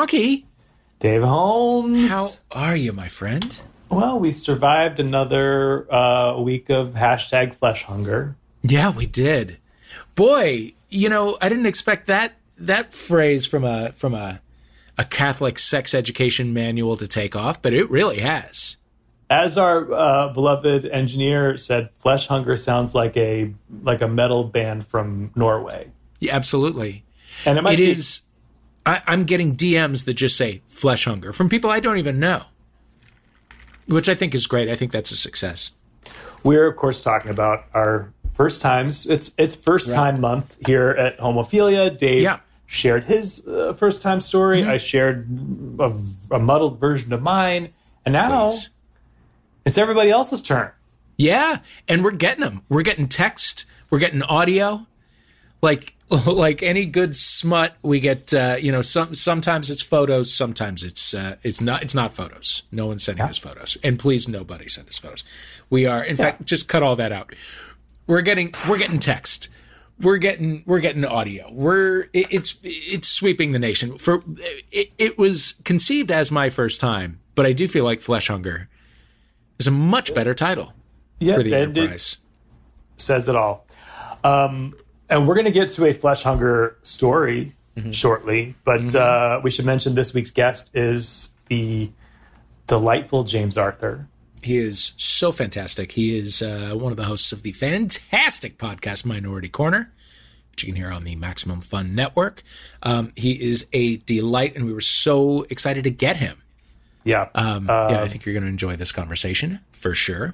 McConkey. Dave Holmes. How are you, my friend? Well, we survived another uh, week of hashtag flesh hunger. Yeah, we did. Boy, you know, I didn't expect that that phrase from a from a a Catholic sex education manual to take off, but it really has. As our uh, beloved engineer said, flesh hunger sounds like a like a metal band from Norway. Yeah, absolutely. And it might It be, is. I, I'm getting DMs that just say flesh hunger from people I don't even know, which I think is great. I think that's a success. We're of course talking about our first times. It's it's first time month here at Homophilia. Dave Yeah. shared his uh, first time story. I shared a, a muddled version of mine, and now Please. it's everybody else's turn. Yeah, and we're getting them. We're getting text. We're getting audio. Like like any good smut, we get. Uh, you know, some sometimes it's photos. Sometimes it's uh, it's not. It's not photos. No one's sending us photos, and please, nobody send us photos. We are, in fact, just cut all that out. We're getting we're getting text. We're getting we're getting audio. We're it, it's it's sweeping the nation. For it, it was conceived as my first time, but I do feel like Flesh Hunger is a much better title Yeah, for the Enterprise. says it all. Um, and we're going to get to a flesh hunger story Mm-hmm. shortly, but uh, we should mention this week's guest is the delightful James Arthur. He is so fantastic. He is uh, one of the hosts of the fantastic podcast Minority Corner, which you can hear on the Maximum Fun Network. Um, he is a delight, and we were so excited to get him. Yeah, Um, yeah, I think you're going to enjoy this conversation for sure.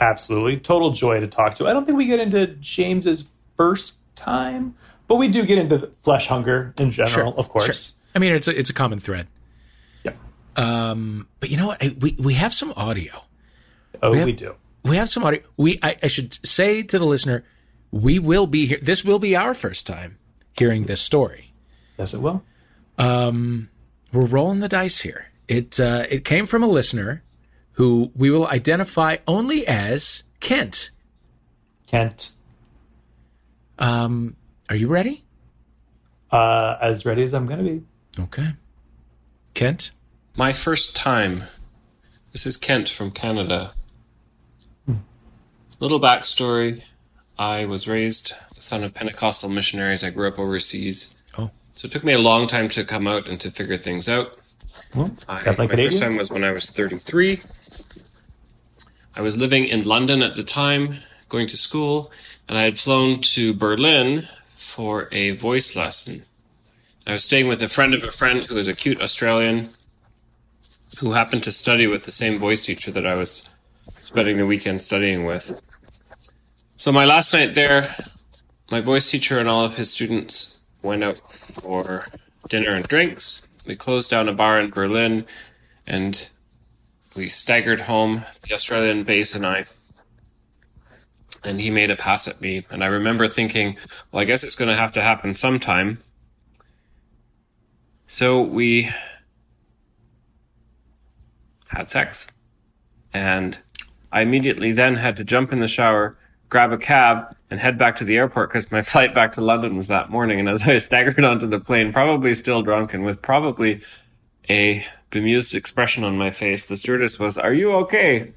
absolutely. Total joy to talk to. I don't think we get into James's first time, but we do get into flesh hunger in general, of course. Sure. I mean, it's a, it's a common thread. Yeah. But you know what? I, we we have some audio. Oh, we, have- do. We have some audio. We I, I should say to the listener, we will be here. This will be our first time hearing this story. Yes, it will. we're rolling the dice here. It uh, it came from a listener who we will identify only as Kent. Kent, Um, are you ready? uh, as ready as I'm going to be. Okay, Kent. My first time. This is Kent from Canada. Little backstory. I was raised the son of Pentecostal missionaries. I grew up overseas. Oh. So it took me a long time to come out and to figure things out. Well, I, got my my first time was when I was 33. I was living in London at the time, going to school, and I had flown to Berlin for a voice lesson. I was staying with a friend of a friend who was a cute Australian who happened to study with the same voice teacher that I was spending the weekend studying with. So my last night there, my voice teacher and all of his students went out for dinner and drinks. We closed down a bar in Berlin and we staggered home, the Australian bass and I. And he made a pass at me. And I remember thinking, well, I guess it's going to have to happen sometime. So we had sex. And I immediately then had to jump in the shower, grab a cab, and head back to the airport because my flight back to London was that morning. And as I staggered onto the plane, probably still drunk and with probably a bemused expression on my face, the stewardess was, Are you okay?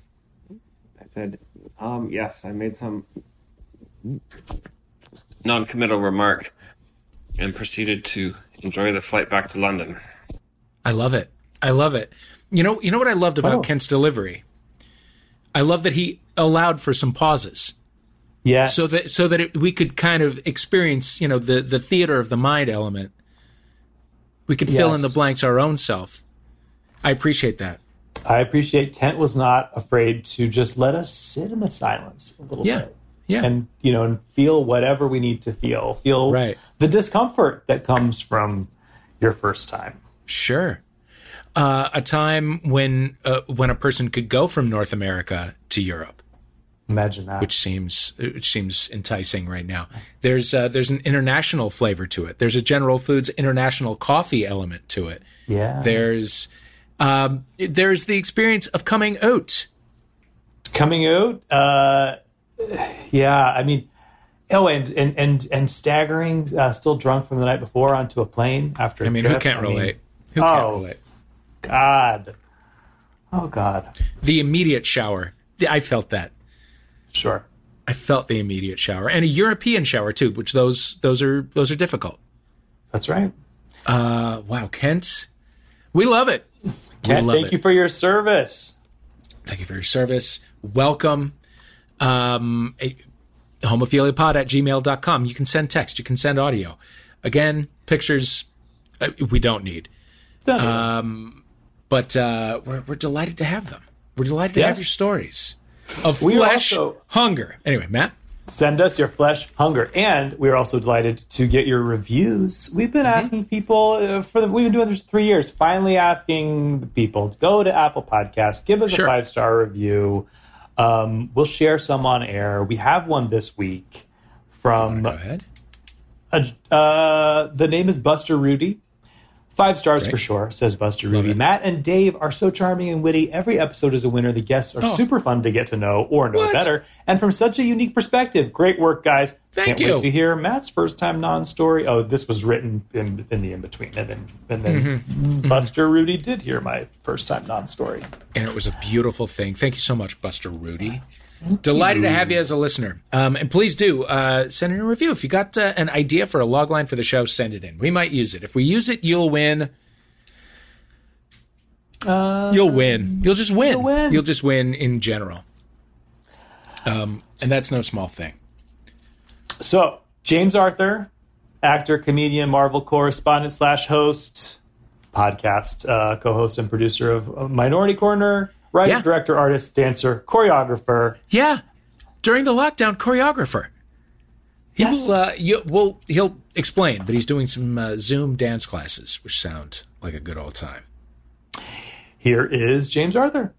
I said, Um, yes, I made some non committal remark and proceeded to enjoy the flight back to London. I love it. I love it. You know, you know what I loved about Oh. Kent's delivery. I love that he allowed for some pauses, Yes. so that so that it, we could kind of experience, you know, the the theater of the mind element. We could fill in the blanks our own self. I appreciate that. I appreciate Kent was not afraid to just let us sit in the silence a little Yeah. bit. Yeah. And you know, and feel whatever we need to feel. Feel Right. the discomfort that comes from your first time. Sure. Uh, a time when uh, when a person could go from North America to Europe, Imagine that. which seems which seems enticing right now. There's uh, there's an international flavor to it. There's a General Foods international coffee element to it. yeah. There's um, there's the experience of coming out. coming out uh yeah i mean oh and and and, and staggering uh, still drunk from the night before onto a plane after I mean, who trip. can't I mean, relate? Who can't Oh. relate? God. Oh God. The immediate shower. I felt that. Sure. I felt the immediate shower and a European shower too, which those those are those are difficult. That's right. Uh, wow, Kent, we love it. Thank it. you for your service. Thank you for your service. Welcome. Um, homophiliapod at gmail.com. You can send text. You can send audio. Again, pictures uh, we don't need. Done. But uh, we're, we're delighted to have them. We're delighted to Yes. have your stories of We flesh, also- hunger. Anyway, Matt. Send us your flesh hunger, and we are also delighted to get your reviews. We've been Mm-hmm. asking people uh, for the, we've been doing this for three years. Finally, asking people to go to Apple Podcasts, give us Sure. a five star review. Um, we'll share some on air. We have one this week from Go ahead. Uh, uh, the name is Buster Rudy. Five stars Great. for sure, says Buster Rudy. it. Matt and Dave are so charming and witty. Every episode is a winner. The guests are super fun to get to know or know Oh. What? better. And from such a unique perspective. Great work, guys. Thank Can't you. wait to hear Matt's first time non story. Oh, this was written in, in the in between. And then, and then Mm-hmm. Buster Rudy did hear my first time non story. and it was a beautiful thing. Thank you so much, Buster Rudy. Delighted to have you as a listener. Um, and please do uh, send in a review. If you got uh, an idea for a log line for the show, send it in. We might use it. If we use it, you'll win. Uh, You'll win. You'll just win. You'll win. You'll just win in general. Um, and that's no small thing. So, James Arthur, actor, comedian, Marvel correspondent slash host, podcast uh, co-host and producer of Minority Corner, writer, Yeah. director, artist, dancer, choreographer. Yeah, during the lockdown, choreographer. He Yes. will. Uh, you, well, he'll explain, but he's doing some uh, Zoom dance classes, which sound like a good old time. Here is James Arthur.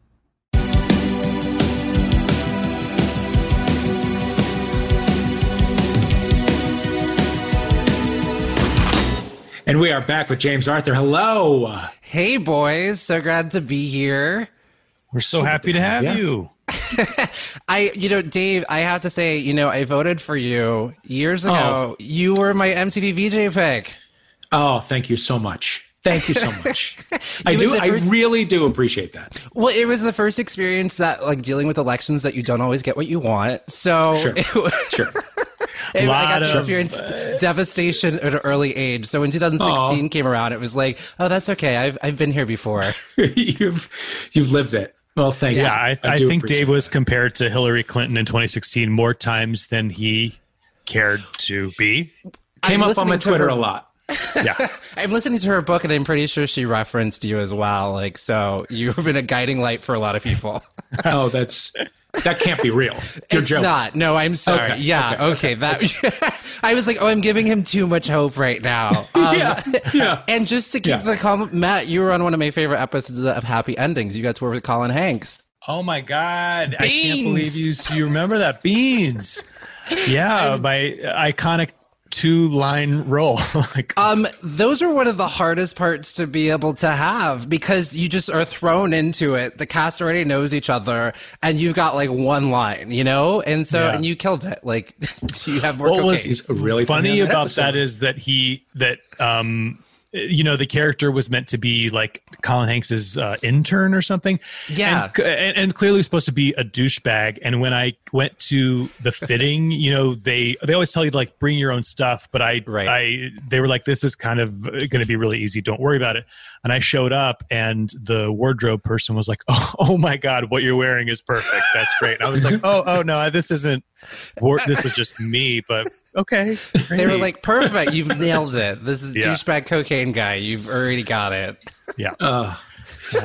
And we are back with James Arthur. Hello. Hey, boys. So glad to be here. We're so happy to have Yeah. you. I, you know, Dave, I have to say, you know, I voted for you years ago. Oh. You were my MTV VJ pick. Oh, thank you so much. Thank you so much. I do. the I really do appreciate that. Well, it was the first experience that, like, dealing with elections that you don't always get what you want. So Sure. it was, Sure. I got to of, experience devastation at an early age. So when 2016 came around, it was like, oh, that's okay. I've, I've been here before. you've you've lived it. Well, thank you. Yeah, I, I, do think appreciate Dave was compared to Hillary Clinton in 2016 more times than he cared to be. Came I'm up on my Twitter her- a lot. Yeah. I'm listening to her book, and I'm pretty sure she referenced you as well. Like, so you've been a guiding light for a lot of people. Oh, that's that can't be real. You're it's joking. not. No, I'm sorry. Okay, Yeah. Okay. That. I was like, oh, I'm giving him too much hope right now. Um, Yeah. Yeah. And just to keep Yeah. the calm, Matt, you were on one of my favorite episodes of Happy Endings. You got to work with Colin Hanks. Oh my God. I can't believe you you remember that. Beans. Yeah, my iconic two line role. like, Um, those are one of the hardest parts to be able to have because you just are thrown into it. The cast already knows each other, and you've got like one line, you know, and so Yeah. and you killed it. Like do you have more what was cocaine. He's really funny funny about episode. that is that he that um you know the character was meant to be like Colin Hanks's uh, intern or something. Yeah. and, and, and clearly was supposed to be a douchebag. And when I went to the fitting, you know they they always tell you to like bring your own stuff, but I Right. I they were like this is kind of going to be really easy. Don't worry about it. And I showed up, and the wardrobe person was like, "Oh, oh my god, what you're wearing is perfect. That's great." And I was like, "Oh, oh no, this isn't. war- This is just me." But okay, They were like, "Perfect, you've nailed it. This is Yeah. douchebag cocaine guy. You've already got it." yeah. Uh,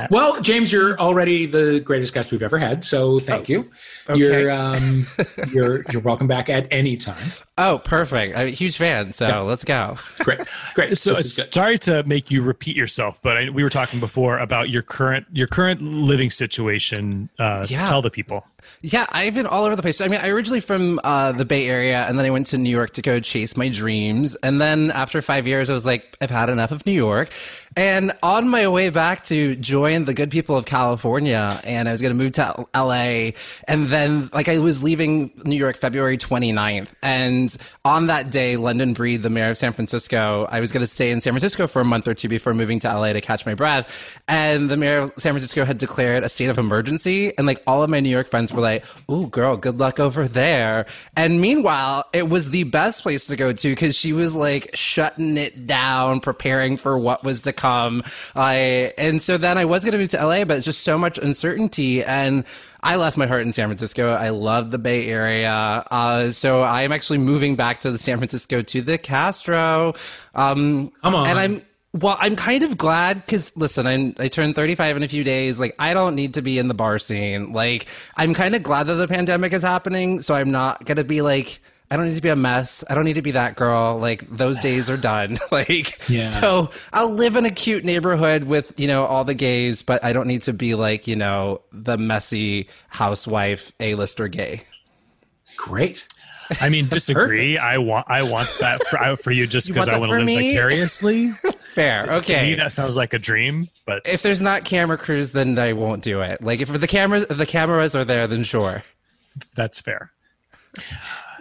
well, James, you're already the greatest guest we've ever had, so thank you. You're um, you're you're welcome back at any time. Oh, perfect! I'm a huge fan. So let's go. Great, great. So This is it's good. sorry to make you repeat yourself, but I, we were talking before about your current your current living situation. Uh, Yeah. Tell the people. Yeah, I've been all over the place. I mean, I originally from uh, the Bay Area, and then I went to New York to go chase my dreams. And then after five years, I was like, I've had enough of New York. And on my way back to join the good people of California and I was going to move to LA. And then, like, I was leaving New York February 29th. And on that day, London Breed, the mayor of San Francisco, I was going to stay in San Francisco for a month or two before moving to LA to catch my breath. And the mayor of San Francisco had declared a state of emergency. And, like, all of my New York friends were like, Ooh, girl, good luck over there. And meanwhile, it was the best place to go to because she was like shutting it down, preparing for what was to come. I and so then I was going to move to LA, but it's just so much uncertainty and. I left my heart in San Francisco. I love the Bay Area. Uh, so I am actually moving back to the San Francisco to the Castro. Um, Come on. And I'm well, I'm kind of glad because listen, I, I turned 35 in a few days. Like, I don't need to be in the bar scene. Like, I'm kind of glad that the pandemic is happening. So I'm not going to be like, I don't need to be a mess. I don't need to be that girl. Like, those days are done. like, Yeah. so I'll live in a cute neighborhood with, you know, all the gays, but I don't need to be like, you know, the messy housewife, A-lister gay. Great. I mean, disagree. I want I want that for, for you just because I want to live me? vicariously. Fair. Okay. To me, that sounds like a dream, but if there's not camera crews, then I won't do it. Like, if the cameras, if the cameras are there, then sure. that's fair.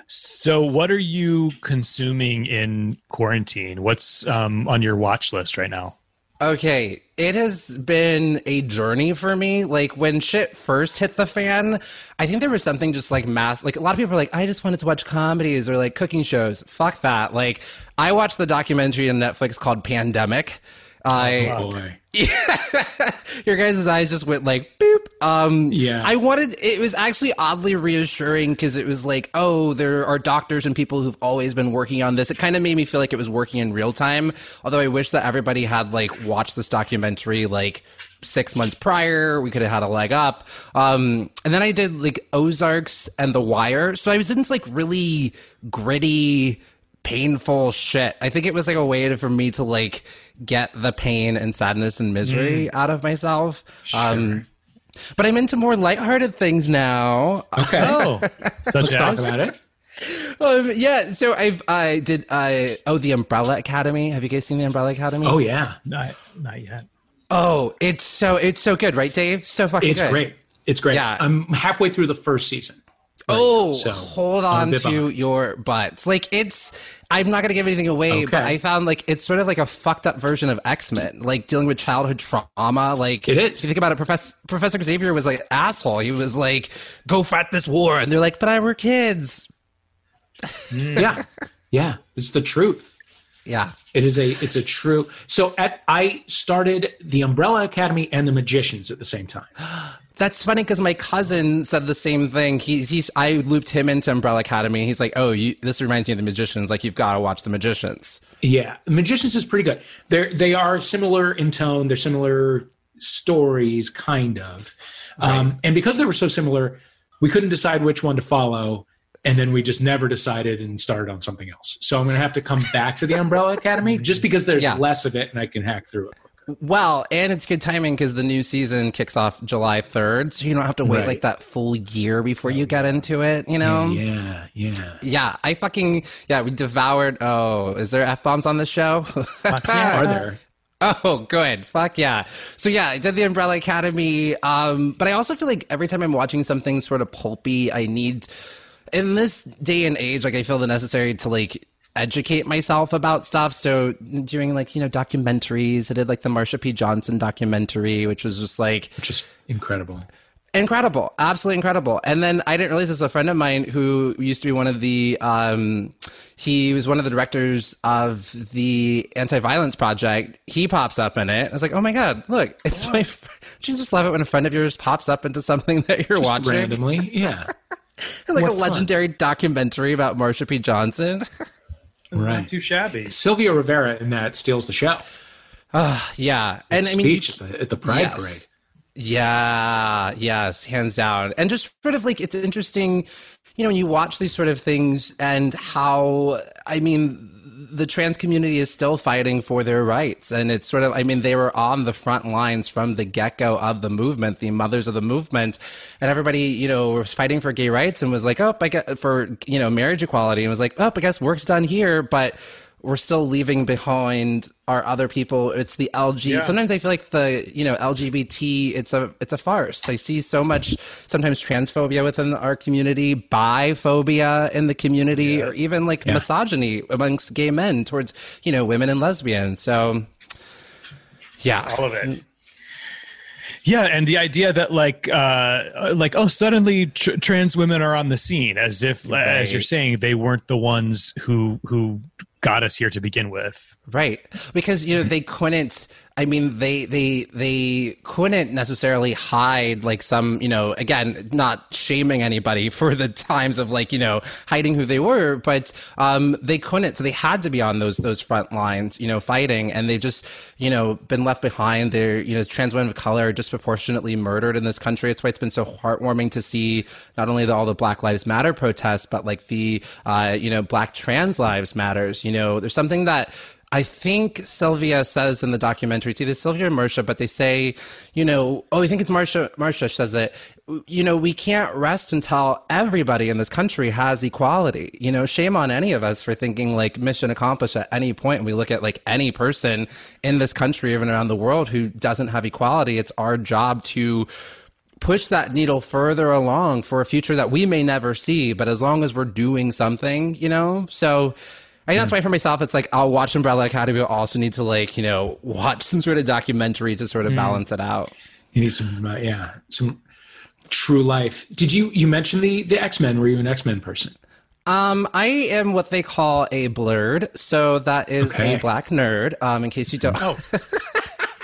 So, what are you consuming in quarantine? What's um, on your watch list right now? Okay, it has been a journey for me. Like when shit first hit the fan, I think there was something just like mass. Like a lot of people are like, I just wanted to watch comedies or like cooking shows. Fuck that. Like I watched the documentary on Netflix called Pandemic. I Boy. your guys' eyes just went like boop. Um, Yeah. I wanted. It was actually oddly reassuring because it was like, oh, there are doctors and people who've always been working on this. It kind of made me feel like it was working in real time. Although I wish that everybody had like watched this documentary like six months prior. We could have had a leg up. Um, and then I did like Ozarks and The Wire. So I was into like really gritty painful shit. I think it was like a way to, for me to like get the pain and sadness and misery out of myself. Um, but I'm into more lighthearted things now. Okay. Oh, such Let's talk about it. Um, yeah, so I've I did I oh the Umbrella Academy. Have you guys seen the Umbrella Academy? Oh yeah, not, not yet. Oh, it's so it's so good, right, Dave? So fucking it's good. great. It's great. Yeah. I'm halfway through the first season. right Oh, now, so hold on to behind. your butts. Like it's I'm not gonna give anything away, but I found like it's sort of like a fucked up version of X Men, like dealing with childhood trauma. Like It is. If you think about it, Professor Professor Xavier was like asshole. He was like, "Go fight this war," and they're like, "But I were kids." Mm, yeah, yeah. It's the truth. Yeah. It is a it's a true. So at I started the Umbrella Academy and the Magicians at the same time. That's funny because my cousin said the same thing. He's he's I looped him into Umbrella Academy. He's like, "Oh, you, this reminds me of the Magicians. Like you've got to watch the Magicians." Yeah, Magicians is pretty good. They they are similar in tone. They're similar stories, kind of. Um, and because they were so similar, we couldn't decide which one to follow. And then we just never decided and started on something else. So I'm going to have to come back to the Umbrella Academy just because there's Yeah. less of it and I can hack through it. Well, and it's good timing because the new season kicks off July 3rd, so you don't have to wait Right. like that full year before you get into it, you know? Yeah, yeah. Yeah, I fucking, yeah, we devoured. Oh, is there F bombs on this show? Are there? Oh, good. Fuck yeah. So yeah, I did the Umbrella Academy. Um, but I also feel like every time I'm watching something sort of pulpy, I need in this day and age, like I feel the necessary to like educate myself about stuff. So doing like, you know, documentaries. I did like the Marsha P. Johnson documentary, which was just like is incredible. incredible absolutely incredible and then i didn't realize this a friend of mine who used to be one of the um he was one of the directors of the anti-violence project he pops up in it i was like oh my god look it's my fr- don't you just love it when a friend of yours pops up into something that you're watching Randomly, yeah. like a fun. legendary documentary about marsha p johnson Right. Not too shabby. Sylvia Rivera in that steals the show. Ah, yeah and i mean Speech at the, at the Pride Yes. Yeah, yes, hands down. And just sort of like it's interesting, you know, when you watch these sort of things and how I mean the trans community is still fighting for their rights and it's sort of I mean they were on the front lines from the get-go of the movement, the mothers of the movement, and everybody, you know, was fighting for gay rights and was like, "Oh, I get for, you know, marriage equality." And was like, "Oh, I guess work's done here, but we're still leaving behind our other people. It's the LG. Yeah. Sometimes I feel like the you know LGBT. It's a it's a farce. I see so much sometimes transphobia within our community, biphobia in the community, or even like misogyny amongst gay men towards you know women and lesbians. So yeah, All of it. Yeah, and the idea that like uh like oh suddenly tr- trans women are on the scene as if as you're saying they weren't the ones who who got us here to begin with. Right. Because you know they couldn't I mean they they they couldn't necessarily hide like some, you know, again, not shaming anybody for the times of like, you know, hiding who they were, but um they couldn't so they had to be on those those front lines, you know, fighting and they've just, you know, been left behind. They're, you know, trans women of color are disproportionately murdered in this country. It's why it's been so heartwarming to see not only the, all the Black Lives Matter protests, but like the uh, you know, Black Trans Lives Matters. You know, there's something that I think Sylvia says in the documentary, it's either Sylvia or Marsha, but they say, you know, oh, I think it's Marsha. Marsha says it. You know, we can't rest until everybody in this country has equality. You know, shame on any of us for thinking like mission accomplished at any point. We look at like any person in this country, even around the world, who doesn't have equality. It's our job to push that needle further along for a future that we may never see, but as long as we're doing something, you know? So I think that's why for myself, it's like I'll watch Umbrella Academy, but also need to like, you know, watch some sort of documentary to sort of balance it out. You need some, uh, yeah, some true life. Did you you mentioned the the X Men? Were you an X Men person? Um, I am what they call a blerd, so that is Okay. a black nerd. Um, in case you don't. Oh.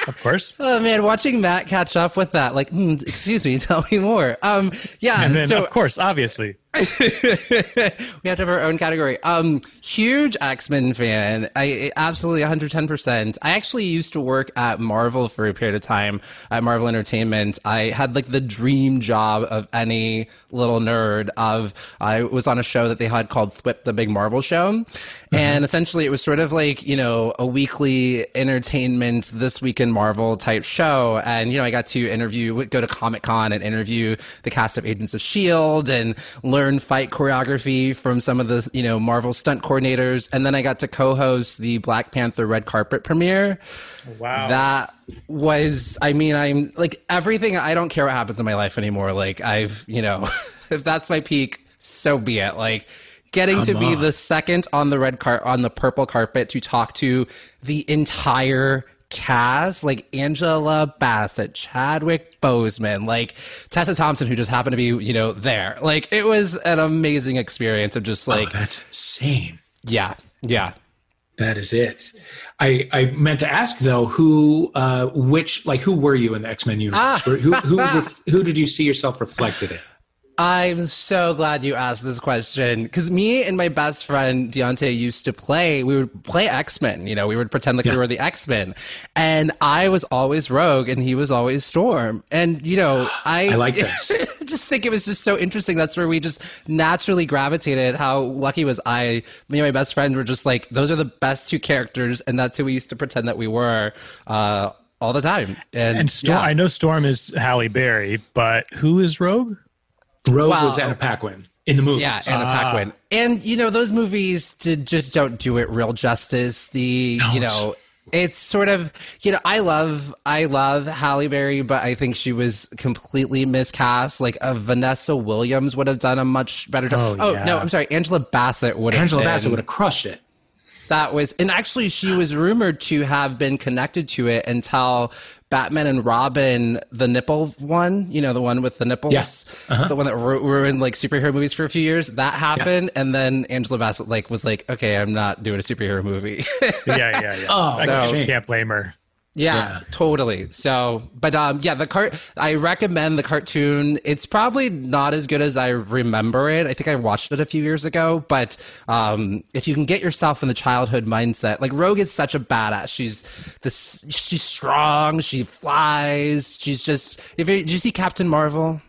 Of course. Oh man, watching Matt catch up with that, like, mm, excuse me, tell me more. Um, yeah, And then so of course, obviously. we have to have our own category. Um, huge X Men fan. I absolutely 110%. I actually used to work at Marvel for a period of time at Marvel Entertainment. I had like the dream job of any little nerd. Of I was on a show that they had called Thwip the Big Marvel Show, and essentially it was sort of like you know a weekly entertainment this week in Marvel type show. And you know I got to interview, go to Comic Con and interview the cast of Agents of Shield and learn fight choreography from some of the you know Marvel stunt coordinators, and then I got to co-host the Black Panther red carpet premiere. Wow. That was, I mean, I'm like everything. I don't care what happens in my life anymore. Like I've, you know, if that's my peak, so be it. Like getting to be on. the second on the red car on the purple carpet to talk to the entire cast, like Angela Bassett, Chadwick Boseman, like Tessa Thompson, who just happened to be, you know, there. Like it was an amazing experience of just like, oh, that's insane. yeah, yeah. That is it. I, I meant to ask though, who, uh, which, like, who were you in the X Men universe? Who, who, who, ref- who did you see yourself reflected in? I'm so glad you asked this question because me and my best friend Deontay used to play. We would play X Men. You know, we would pretend like we were the X Men, and I was always Rogue, and he was always Storm. And you know, I I like this. just think it was just so interesting. That's where we just naturally gravitated. How lucky was I? Me and my best friend were just like, those are the best two characters, and that's who we used to pretend that we were. Uh, all the time, and, And Storm, yeah. I know Storm is Halle Berry, but who is Rogue? Rogue Well, was Anna Paquin in the movie. Yeah, Anna Paquin. And you know, those movies did, just don't do it real justice. The you know, it's sort of you know, I love I love Halle Berry, but I think she was completely miscast. Like uh, Vanessa Williams would have done a much better job. Oh, Oh, yeah. no, I'm sorry, Angela Bassett would have. Angela been- Bassett would have crushed it. That was and actually she was rumored to have been connected to it until Batman and Robin, the nipple one, you know, the one with the nipples, Yeah. Uh-huh. the one that ru- ruined like superhero movies for a few years. That happened, and then Angela Bassett like was like, okay, I'm not doing a superhero movie. Yeah, yeah, yeah. Oh, I so- can't- can't blame her. Yeah, Yeah. totally. So, but um, yeah, the cart. I recommend the cartoon. It's probably not as good as I remember it. I think I watched it a few years ago, but um, if you can get yourself in the childhood mindset, like Rogue is such a badass. She's this. She's strong. She flies. She's just. If you, did you see Captain Marvel?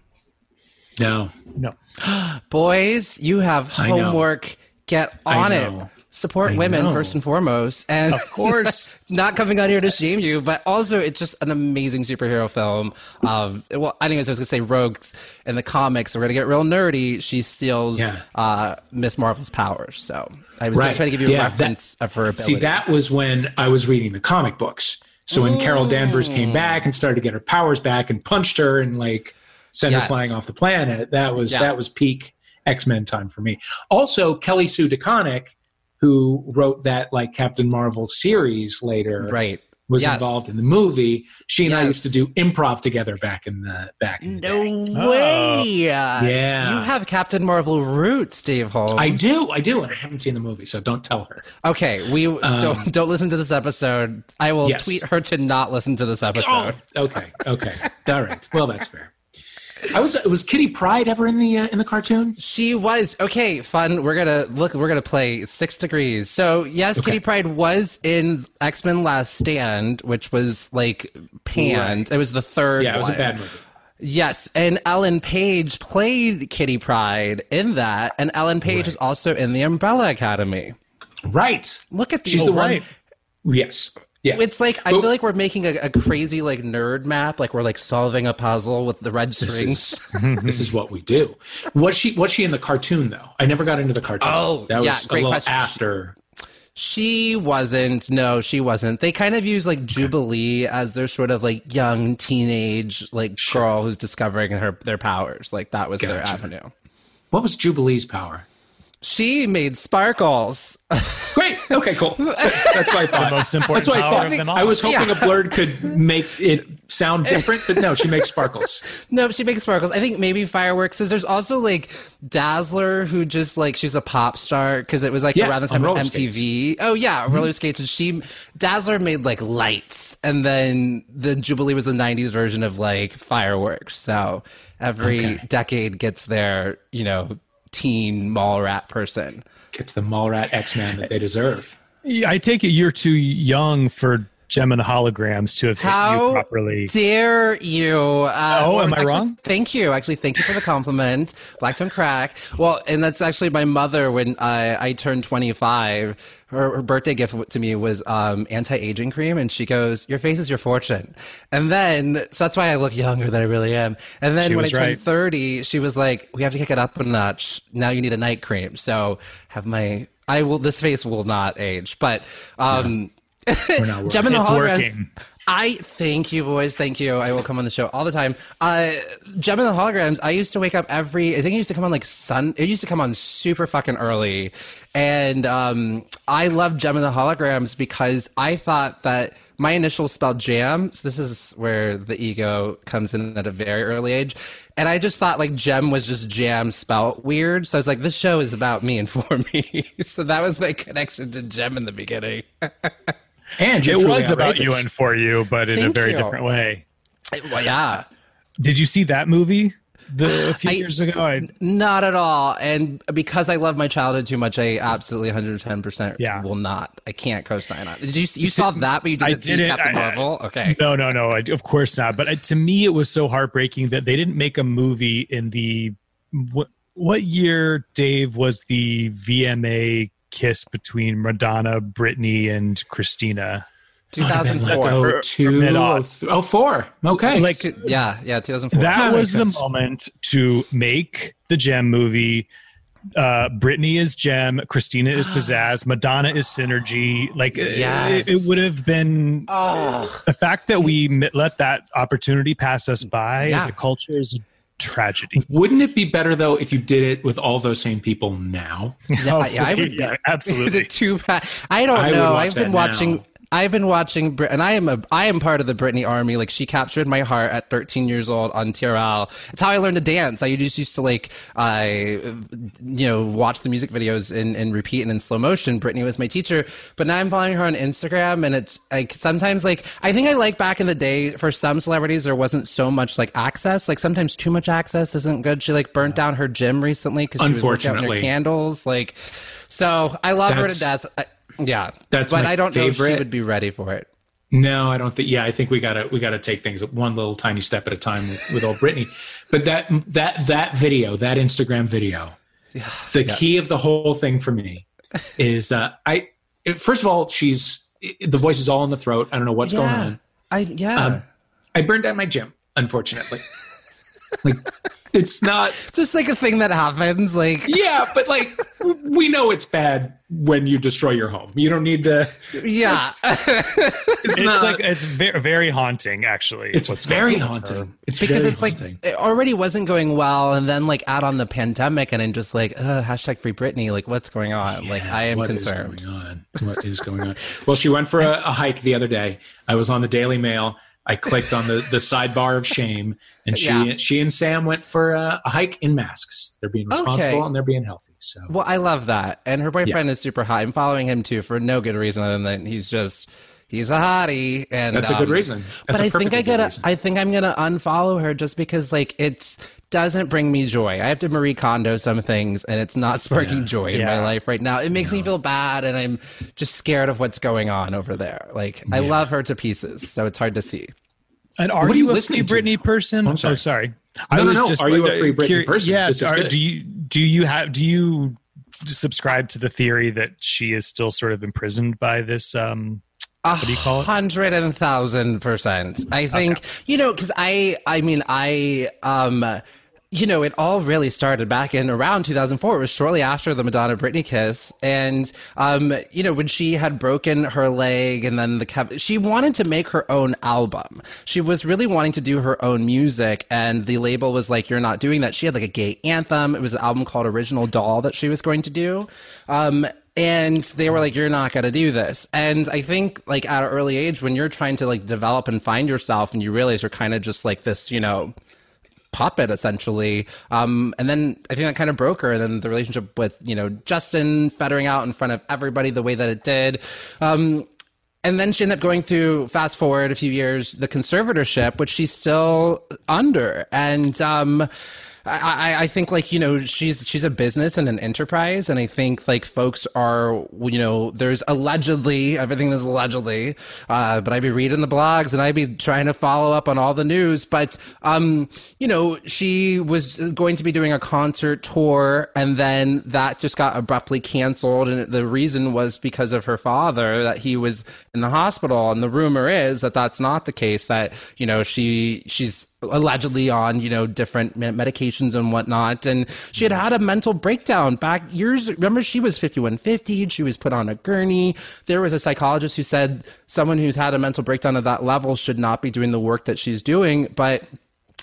No. No. Boys, you have homework Get I on it. Support I women know. first and foremost. And Of course. not coming on here to shame you, but also it's just an amazing superhero film. Of well, anyways, I was gonna say Rogues in the comics. We're gonna get real nerdy. She steals Yeah. uh, Miss Marvel's powers. So I was Right. gonna try to give you a Yeah, that- reference of her ability. See, that was when I was reading the comic books. So when Carol Danvers came Mm. back and started to get her powers back and punched her and like sent her flying off the planet, that was Yeah. that was peak X Men time for me. Also, Kelly Sue DeConnick, who wrote that like Captain Marvel series later, right. was Yes. involved in the movie. She and I used to do improv together back in the back in the day. No way. Yeah. You have Captain Marvel roots, Steve Holmes. I do, I do, and I haven't seen the movie, so don't tell her. Okay, we don't don't listen to this episode. I will Um, Yes. tweet her to not listen to this episode. Oh, okay, okay, all right. Well, that's fair. I was was Kitty Pryde ever in the uh, in the cartoon? She was okay. Fun. We're gonna look. We're gonna play six degrees. So yes, Kitty Pryde was in X Men Last Stand, which was like panned. It was the third. Yeah, it was a bad movie. Yes, and Ellen Page played Kitty Pryde in that, and Ellen Page is also in the Umbrella Academy. Right. Look at these. She's the right. one. Yes. Yeah. It's like I But- feel like we're making a, a crazy like nerd map, like we're like solving a puzzle with the red This strings. is, this is what we do. Was she was she in the cartoon though? I never got into the cartoon. Oh, that yeah, was great a little question. after. She wasn't. No, she wasn't. They kind of use like Jubilee as their sort of like young teenage like girl who's discovering her their powers. Like that was their avenue. What was Jubilee's power? She made sparkles. Great. Okay. Cool. That's why I thought. The most important That's what I thought. of them all. I was hoping Yeah. a blerd could make it sound different, but no, she makes sparkles. no, she makes sparkles. I think maybe fireworks. Cause there's also like Dazzler, who just like she's a pop star because it was like Yeah, around the time of roller MTV. Oh yeah, mm-hmm. roller skates. And she Dazzler made like lights, and then the Jubilee was the '90s version of like fireworks. So every Okay. decade gets their you know teen mall rat person. Gets the mall rat X Man that they deserve. I take it you're too young for Jem and the holograms to have hit How you properly. dare you? Uh, Oh, am I actually, wrong? Thank you. Actually, thank you for the compliment. Black Tone Crack. Well, and that's actually my mother when I, I turned 25. Her, her birthday gift to me was um, anti aging cream, and she goes, "Your face is your fortune." And then, so that's why I look younger than I really am. And then She when I turned right. 30, she was like, "We have to kick it up a notch. Now you need a night cream." So have my I will. This face will not age, but um, We're not Jem and the It's holograms. working. I thank you, boys. Thank you. I will come on the show all the time. Uh, Jem and the holograms. I used to wake up every. I think it used to come on like sun. It used to come on super fucking early, and um, I love Jem and the holograms because I thought that my initials spelled jam. So this is where the ego comes in at a very early age, and I just thought like gem was just jam spelt weird. So I was like, this show is about me and for me. so that was my connection to gem in the beginning. And It truly was about you and for you, but in a very you. different way. well, yeah. Did you see that movie the, a few I- years ago? I, Not at all. And because I love my childhood too much, I absolutely 110% Yeah. will not. I can't co-sign on. Did you you saw that, but you didn't see didn't- Captain I- Marvel? Okay. No, no, no. I, of course not. But to me, it was so heartbreaking that they didn't make a movie in the what, what year? Dave was the VMA kiss between Madonna, Britney, and Christina. Like 2004. Or- oh, two, or oh, mid-aughts. th- four. Okay. Like yeah, yeah, 2004. that That was makes the moment to make the Jem movie. Uh, Britney is Jem, Christina is Pizzazz, Madonna is Synergy. Like Yes. it, it would have been oh, the fact that we let that opportunity pass us by Yeah. as a culture is a tragedy. Wouldn't it be better though if you did it with all those same people now? yeah, oh, yeah, I would. Yeah, the two. I don't I know. I've been watching. now. I've been watching, Brit- and I am a, I am part of the Britney army. Like she captured my heart at 13 years old on TRL. It's how I learned to dance. I just used to like, I, you know, watch the music videos in, in repeat and in slow motion. Britney was my teacher, but now I'm following her on Instagram, and it's like sometimes like I think I like back in the day for some celebrities there wasn't so much like access. Like sometimes too much access isn't good. She like burnt down her gym recently because she was working out in her candles. Like, so I love her to death. I, yeah, That's but my I don't know if favorite. she would be ready for it. No, I don't think. Yeah, I think we gotta we gotta take things one little tiny step at a time with, with old Britney. But that that that video, that Instagram video, yeah, the key of the whole thing for me is uh, I. First of all, she's the voice is all in the throat. I don't know what's going on. I yeah. Um, I burned down my gym, unfortunately. like it's not just like a thing that happens. Like yeah, but like we know it's bad when you destroy your home. You don't need to. Yeah, it's, it's not, like it's very, very haunting. Actually, it's very haunting. It's because very it's haunting. like it already wasn't going well, and then like add on the pandemic, and I'm just like uh, hashtag free Britney. Like what's going on? like I am what is concerned. going on? What is going on? well, she went for a, a hike the other day. I was on the Daily Mail. I clicked on the, the sidebar of shame, and she Yeah. she and Sam went for a, a hike in masks. They're being responsible Okay. and they're being healthy. So Well, I love that, and her boyfriend is super hot. I'm following him too for no good reason other than that he's just he's a hottie, and that's a good um, reason. but That's a I think I good gotta. reason. I think I'm gonna unfollow her just because like it's doesn't bring me joy. I have to Marie Kondo some things, and it's not sparking joy in my life right now. It makes me feel bad, and I'm just scared of what's going on over there. Like I love her to pieces, so it's hard to see. And are What are you, you a listening free Britney now? person? Oh, I'm sorry. Oh, sorry. No, no, no. Are you a free Britney curi- person? Yeah. This are- do you do you have do you subscribe to the theory that she is still sort of imprisoned by this? Um, What do you call it? Hundred and thousand percent. I think you know because I, I mean, I, um, you know, it all really started back in around 2004. It was shortly after the Madonna Britney kiss, and um, you know, when she had broken her leg, and then the she wanted to make her own album. She was really wanting to do her own music, and the label was like, "You're not doing that." She had like a gay anthem. It was an album called Original Doll that she was going to do. Um, and they were like you're not going to do this and i think like at an early age when you're trying to like develop and find yourself and you realize you're kind of just like this you know puppet essentially. Um and then i think that kind of broke her and then the relationship with you know justin fettering out in front of everybody the way that it did. Um and then she ended up going through fast forward a few years the conservatorship which she's still under. And um I, I- think like you know she's she's a business and an enterprise and I think like folks are you know there's allegedly everything is allegedly uh, but I'd be reading the blogs and I'd be trying to follow up on all the news but um you know she was going to be doing a concert tour and then that just got abruptly canceled and the reason was because of her father that he was in the hospital and the rumor is that that's not the case that you know she she's allegedly on you know different medications and whatnot and she had had a mental breakdown back years remember she was 5150 she was put on a gurney there was a psychologist who said someone who's had a mental breakdown at that level should not be doing the work that she's doing but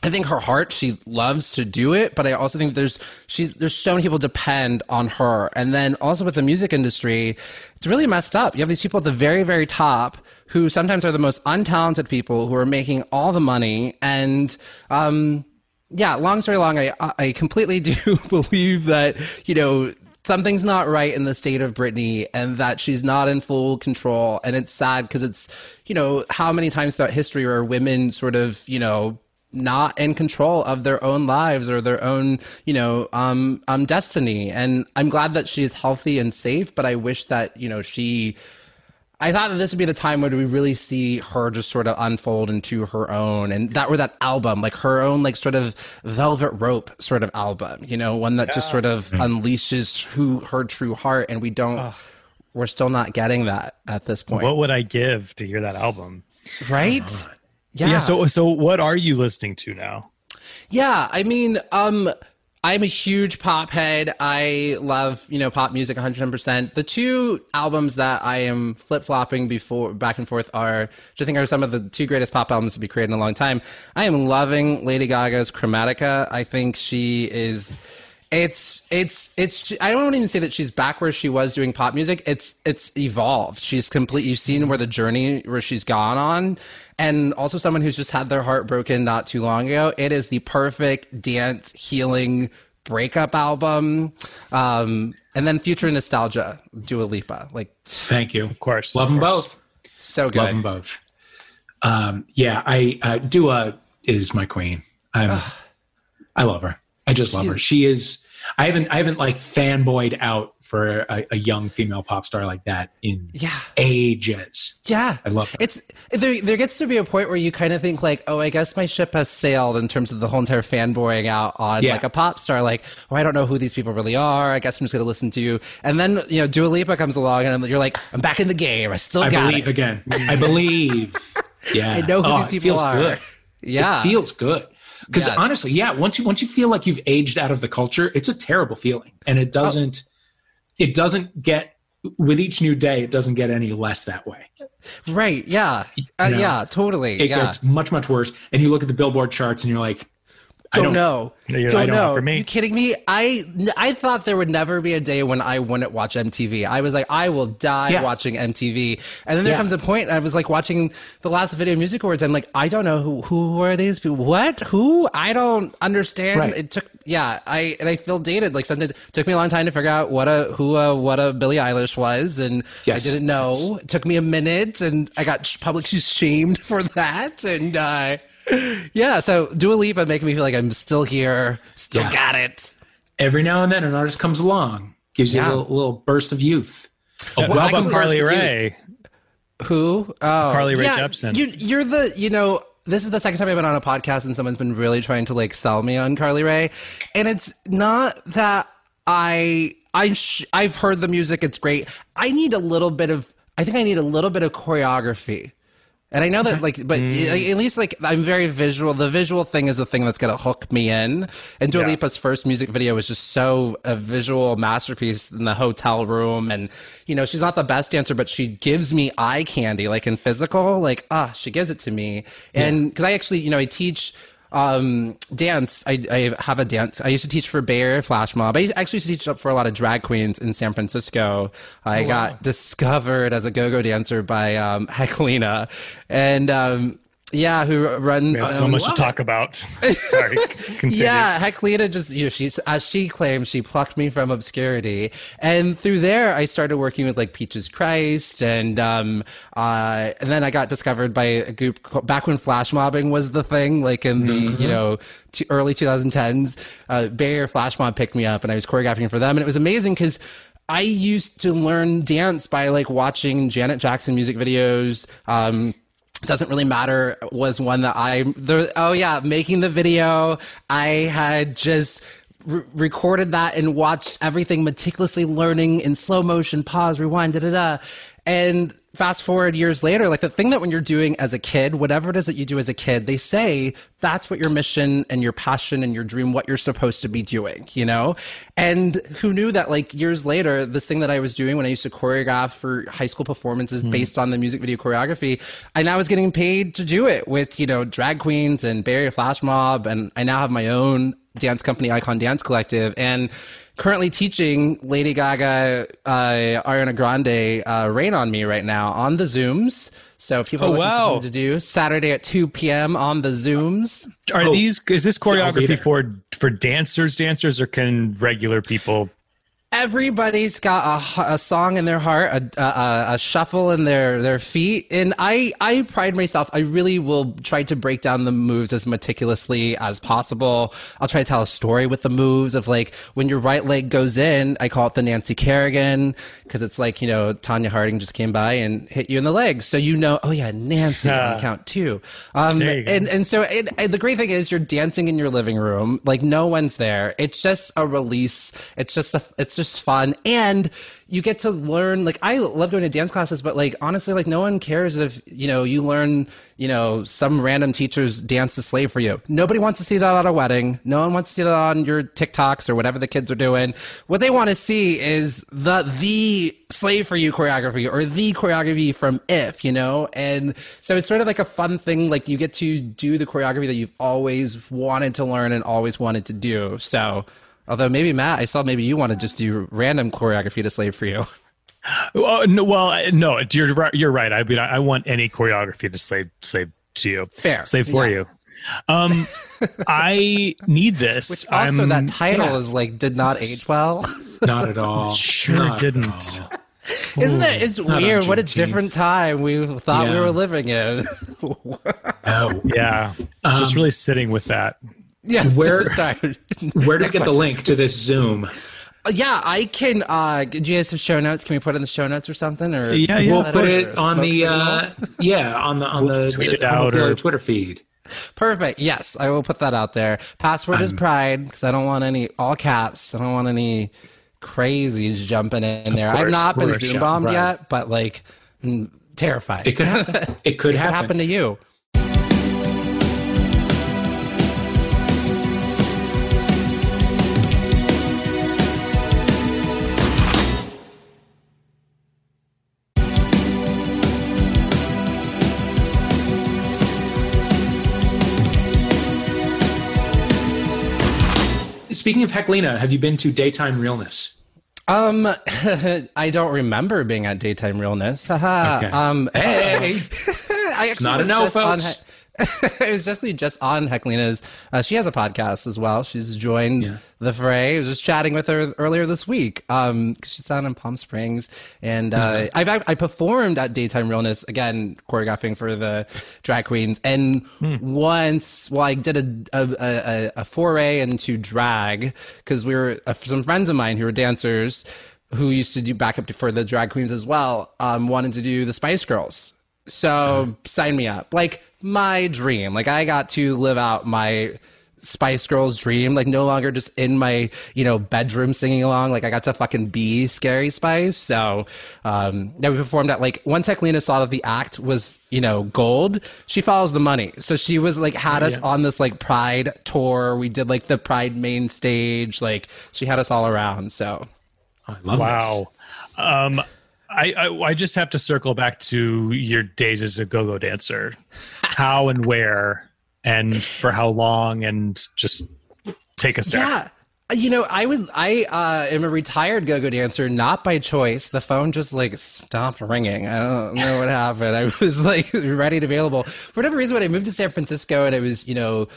I think her heart, she loves to do it, but I also think there's she's there's so many people depend on her. And then also with the music industry, it's really messed up. You have these people at the very, very top who sometimes are the most untalented people who are making all the money. And um yeah, long story long, I I completely do believe that, you know, something's not right in the state of Britney and that she's not in full control. And it's sad because it's, you know, how many times throughout history are women sort of, you know, not in control of their own lives or their own, you know, um, um, destiny. And I'm glad that she's healthy and safe, but I wish that, you know, she, I thought that this would be the time where we really see her just sort of unfold into her own and that were that album, like her own like sort of velvet rope sort of album, you know, one that just sort of unleashes who her true heart and we don't we're still not getting that at this point. what would I give to hear that album? right? Yeah. so so what are you listening to now? Yeah, I mean, um, I'm a huge pop head. I love, you know, pop music 110%. The two albums that I am flip flopping before back and forth are, which I think are some of the two greatest pop albums to be created in a long time. I am loving Lady Gaga's Chromatica. I think she is. It's it's it's. I don't even say that she's back where she was doing pop music. It's it's evolved. She's complete. You've seen where the journey where she's gone on, and also someone who's just had their heart broken not too long ago. It is the perfect dance healing breakup album. Um, and then future nostalgia, Dua Lipa, like Thank you. Of course. Love of them course. both. so good. Love them both. Um, yeah, I uh, Dua is my queen. I'm, I love her. I just love her. She is. I haven't. I haven't like fanboyed out for a, a young female pop star like that in Yeah. ages. Yeah, I love her. It's there. There gets to be a point where you kind of think like, oh, I guess my ship has sailed in terms of the whole entire fanboying out on Yeah. like a pop star. Like, oh, I don't know who these people really are. I guess I'm just gonna listen to you. And then you know, Dua Lipa comes along, and you're like, I'm back in the game. I still I believe it. again. I believe. Yeah, I know who Oh, these it people feels are. Good. Yeah, It feels good. Because Yes. honestly, yeah, once you once you feel like you've aged out of the culture, it's a terrible feeling, and it doesn't. It doesn't get with each new day. It doesn't get any less that way. right. Yeah, uh, know, yeah, totally. It yeah. gets much much worse. And you look at the Billboard charts, and you're like, don't, don't know. Don't I don't know. know. For me- you kidding me? I I thought there would never be a day when I wouldn't watch MTV. I was like, I will die Yeah. watching MTV. And then there Yeah. comes a point. I was like watching the last Video Music Awards. I'm like, I don't know who who are these people? What? Who? I don't understand. Right. It took yeah. I and I feel dated. Like sometimes it took me a long time to figure out what a who a what a Billie Eilish was, and Yes. I didn't know. It took me a minute, and I got publicly shamed for that. And uh, yeah, so Dua Lipa making me feel like I'm still here, still Yeah. got it. every now and then an artist comes along, gives you a little, little burst of youth. A How welcome about Carly of. Ray? Who? Oh, Carly Rae yeah, Jepsen. You, you're the, you know, this is the second time I've been on a podcast and someone's been really trying to like sell me on Carly Rae, and it's not that I, I, sh- I've heard the music, it's great. I need a little bit of, I think I need a little bit of choreography. And I know that, like, but Mm. at least, like, I'm very visual. The visual thing is the thing that's going to hook me in. And Dua Yeah. Lipa's first music video was just so a visual masterpiece in the hotel room. And, you know, she's not the best dancer, but she gives me eye candy, like in physical, like, ah, she gives it to me. And because I actually, you know, I teach um dance I, I have a dance. I used to teach for area flash mob. I used- actually used to teach up for a lot of drag queens in san francisco. I got discovered as a go-go dancer by um Heklina. and um yeah who runs We have so um, much to talk about. Sorry, continue. yeah, Heklina just you know she's as she claims she plucked me from obscurity, and through there I started working with like Peaches Christ, and um uh and then I got discovered by a group called, back when flash mobbing was the thing, like in the you know t- early 2010s. Uh, Bay Flash Mob picked me up, and I was choreographing for them, and it was amazing because. I used to learn dance by like watching Janet Jackson music videos. Um, doesn't really matter was one that I the oh yeah making the video I had just re- recorded that and watched everything meticulously learning in slow motion pause rewind da da da. And fast forward years later like the thing that when you're doing as a kid whatever it is that you do as a kid they say that's what your mission and your passion and your dream what you're supposed to be doing you know? And who knew that like years later this thing that i was doing when i used to choreograph for high school performances hmm. based on the music video choreography i now was getting paid to do it with you know drag queens and Barry flash mob and i now have my own dance company icon dance collective and currently teaching lady gaga uh, ariana grande uh, rain on me right now on the zooms so if people Oh, are looking wow. to do saturday at 2 p.m on the zooms Are Oh. these is this choreography there. for for dancers dancers or can regular people everybody's got a, a song in their heart, a, a, a shuffle in their, their feet. And I, I pride myself. I really will try to break down the moves as meticulously as possible. I'll try to tell a story with the moves of like when your right leg goes in, I call it the Nancy Kerrigan because it's like, you know, Tonya Harding just came by and hit you in the legs. So you know, oh yeah, Nancy on count two. Um, There you go. and, and so it, and the great thing is you're dancing in your living room like no one's there it's just a release it's just a, it's just fun. And you get to learn like i love going to dance classes but like honestly like no one cares if you know you learn you know some random teachers dance the slave for you. Nobody wants to see that at a wedding. No one wants to see that on your tiktoks or whatever the kids are doing. What they want to see is the the slave for you choreography or the choreography from if you know? And so it's sort of like a fun thing like you get to do the choreography that you've always wanted to learn and always wanted to do. So although maybe matt i saw maybe you want to just do random choreography to slave for you Oh no, well, uh, no, you're right. You're right. I mean, I I want any choreography to slave slave to you, Fair. slave for Yeah. you. Um, I need this. which also I'm- that title yeah. is like did not age well Not at all. Sure Not didn't. all. isn't it it's weird what a different time we thought we were living in No. Yeah, um, just really sitting with that. Yes. Where- Sorry. Where do we get the link to this Zoom? Uh, yeah, I can. Uh, do you guys have show notes? Can we put it in the show notes or something? Or Yeah, yeah. We'll put it on the uh, yeah on the on the, tweet the it out Homophile or- Twitter feed. Perfect. Yes, I will put that out there. Password is pride because I don't want any all caps. I don't want any crazies jumping in there. I've not been course, Zoom bombed right. yet, but like, mm, terrified. It could happen. It could What happen. happened to you? Speaking of Heklina, have you been to Daytime Realness? Um, I don't remember being at daytime realness. Haha. Okay. Um, Hey, I actually not a no, folks. He- I was actually just on Heklina's. Uh, she has a podcast as well. She's joined the fray. I was just chatting with her earlier this week. Um, she's down in Palm Springs, and uh, I've I performed at Daytime Realness again, choreographing for the drag queens. And once, well, I did a a, a, a foray into drag because we were uh, some friends of mine who were dancers who used to do backup for the drag queens as well. Um, wanted to do the Spice Girls. So sign me up. Like my dream. Like I got to live out my Spice Girls dream. Like no longer just in my, you know, bedroom singing along. Like I got to fucking be Scary Spice. So um yeah, we performed at like once Heklina saw that the act was, you know, gold, she follows the money. So she was like had us on this like pride tour. We did like the pride main stage. Like she had us all around. So I love this. Wow. Um, I, I I just have to circle back to your days as a go-go dancer. How and where and for how long and just take us there. Yeah. You know, I would. I uh, am a retired go-go dancer, not by choice. The phone just like stopped ringing. I don't know what happened. I was like ready and available for whatever reason. When I moved to San Francisco and I was, you know,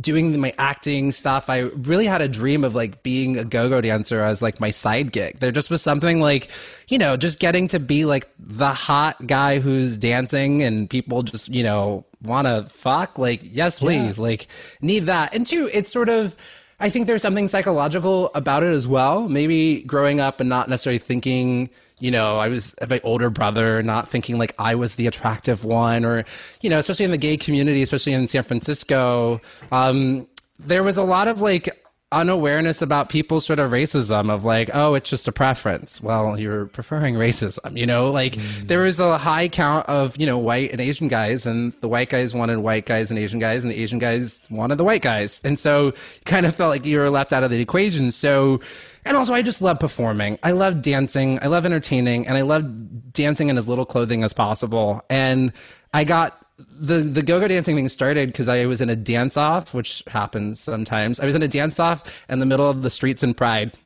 doing my acting stuff, I really had a dream of like being a go-go dancer as like my side gig. There just was something like, you know, just getting to be like the hot guy who's dancing and people just, you know, want to fuck. Like, yes, please. Like, need that. And two, it's sort of. I think there's something psychological about it as well. Maybe growing up and not necessarily thinking, you know, I was my older brother, not thinking like I was the attractive one, or you know, especially in the gay community, especially in San Francisco, um, there was a lot of like unawareness about people's sort of racism of like, oh, it's just a preference. Well, you're preferring racism, you know, like there was a high count of, you know, white and Asian guys and the white guys wanted white guys and Asian guys and the Asian guys wanted the white guys. And so you kind of felt like you were left out of the equation. So, and also I just love performing. I love dancing. I love entertaining and I love dancing in as little clothing as possible. And I got the the go-go dancing thing started because I was in a dance off, which happens sometimes. I was in a dance off in the middle of the streets in Pride.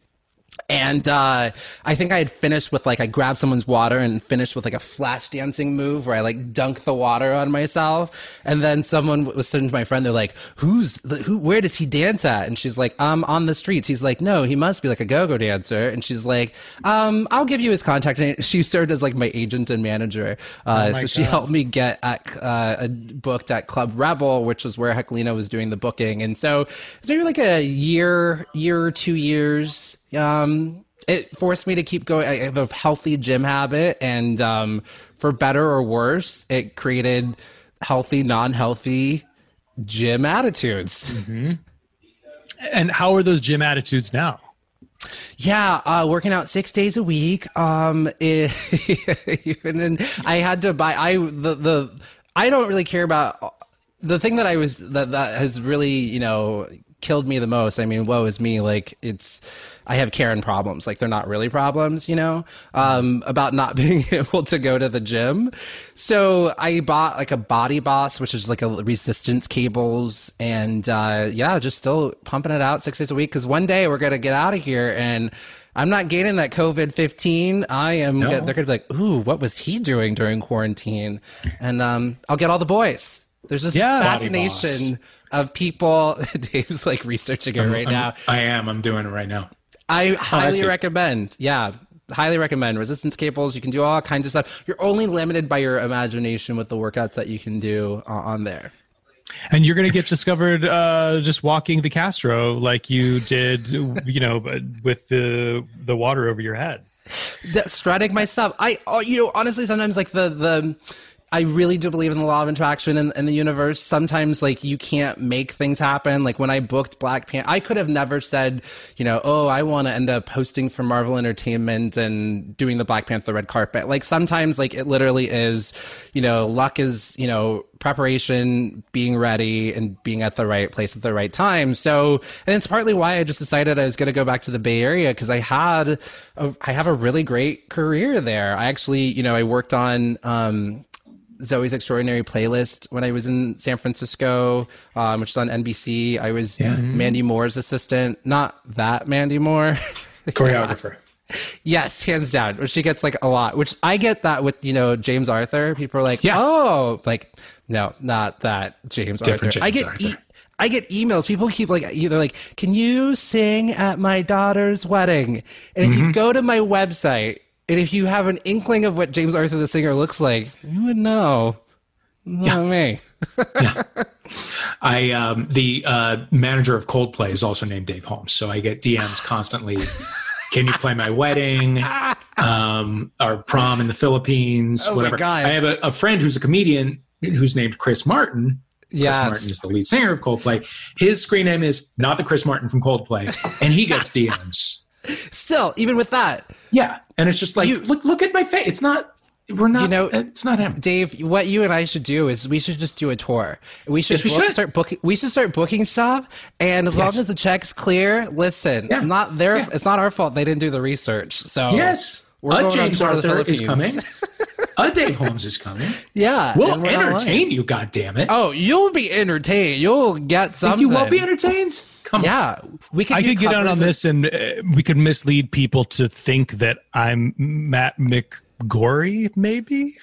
And uh, I think I had finished with like I grabbed someone's water and finished with like a flash dancing move where I like dunked the water on myself. And then someone was saying to my friend, they're like, "Who's the, who? Where does he dance at?" And she's like, "Um, on the streets." He's like, "No, he must be like a go-go dancer." And she's like, "Um, I'll give you his contact." And she served as like my agent and manager. Uh, so she helped me get at uh, booked at Club Rebel, which is where Heklina was doing the booking. And so it's maybe like a year, year or two years. Um, it forced me to keep going. I have a healthy gym habit, and um, for better or worse, it created healthy, non-healthy gym attitudes. And how are those gym attitudes now? Yeah, uh, working out six days a week. Um, it, even in, I had to buy. I the the I don't really care about the thing that I was that that has really you know killed me the most. I mean, woe is me. Like it's I have Karen problems. Like they're not really problems, you know, um, about not being able to go to the gym. So I bought like a Body Boss, which is like a resistance cables, and uh, yeah, just still pumping it out six days a week. Because one day we're gonna get out of here and. I'm not gaining that COVID 15. I am, No. they're going to be like, ooh, what was he doing during quarantine? And um, I'll get all the boys. There's this Yeah. Fascination of people. Dave's like researching it right I'm- now. I am. I'm doing it right now. I highly recommend. Yeah, highly recommend resistance cables. You can do all kinds of stuff. You're only limited by your imagination with the workouts that you can do uh, on there. And you're going to get discovered uh, just walking the Castro like you did, you know, with the the water over your head. The- strutting myself. I, oh, you know, honestly, sometimes like the the. I really do believe in the law of attraction in, in the universe. Sometimes, like, you can't make things happen. Like, when I booked Black Panther, I could have never said, you know, oh, I want to end up hosting for Marvel Entertainment and doing the Black Panther red carpet. Like, sometimes, like, it literally is, you know, luck is, you know, preparation, being ready, and being at the right place at the right time. So, and it's partly why I just decided I was going to go back to the Bay Area because I had, a, I have a really great career there. I actually, you know, I worked on, um, Zoey's Extraordinary Playlist when I was in San Francisco, um, which is on NBC. I was Mandy Moore's assistant. Not that Mandy Moore. Choreographer. yes, hands down. Which she gets like a lot. Which I get that with you know James Arthur. People are like, Yeah. oh, like no, not that James Different Arthur. I James get. Arthur. E- I get emails. People keep like either like, "Can you sing at my daughter's wedding?" And if Mm-hmm. you go to my website, and if you have an inkling of what James Arthur the singer looks like, you would know. Not me. I um, the uh, manager of Coldplay is also named Dave Holmes, so I get DMs constantly. Can you play my wedding? Um, our prom in the Philippines, Oh my whatever. God. I have a, a friend who's a comedian who's named Chris Martin. Yes. Chris Martin is the lead singer of Coldplay. His screen name is not the Chris Martin from Coldplay, and he gets DMs. Still, even with that, Yeah, and it's just like You- look, look at my face. It's not. We're not. You know- it's not him. Dave, what you and I should do is we should just do a tour. We should, Yes, we book- should. start booking. We should start booking stuff, and as Yes. long as the check's clear, listen, Yeah. not their. Yeah. It's not our fault they didn't do the research. So Yes, a James Arthur is coming. A Dave Holmes is coming. yeah, We'll and we're not lying. entertain you. God damn it! Oh, you'll be entertained. You'll get something. you won't be entertained. Come on. Yeah, we could. I do could get out on this and uh, we could mislead people to think that I'm Matt McGorry, maybe?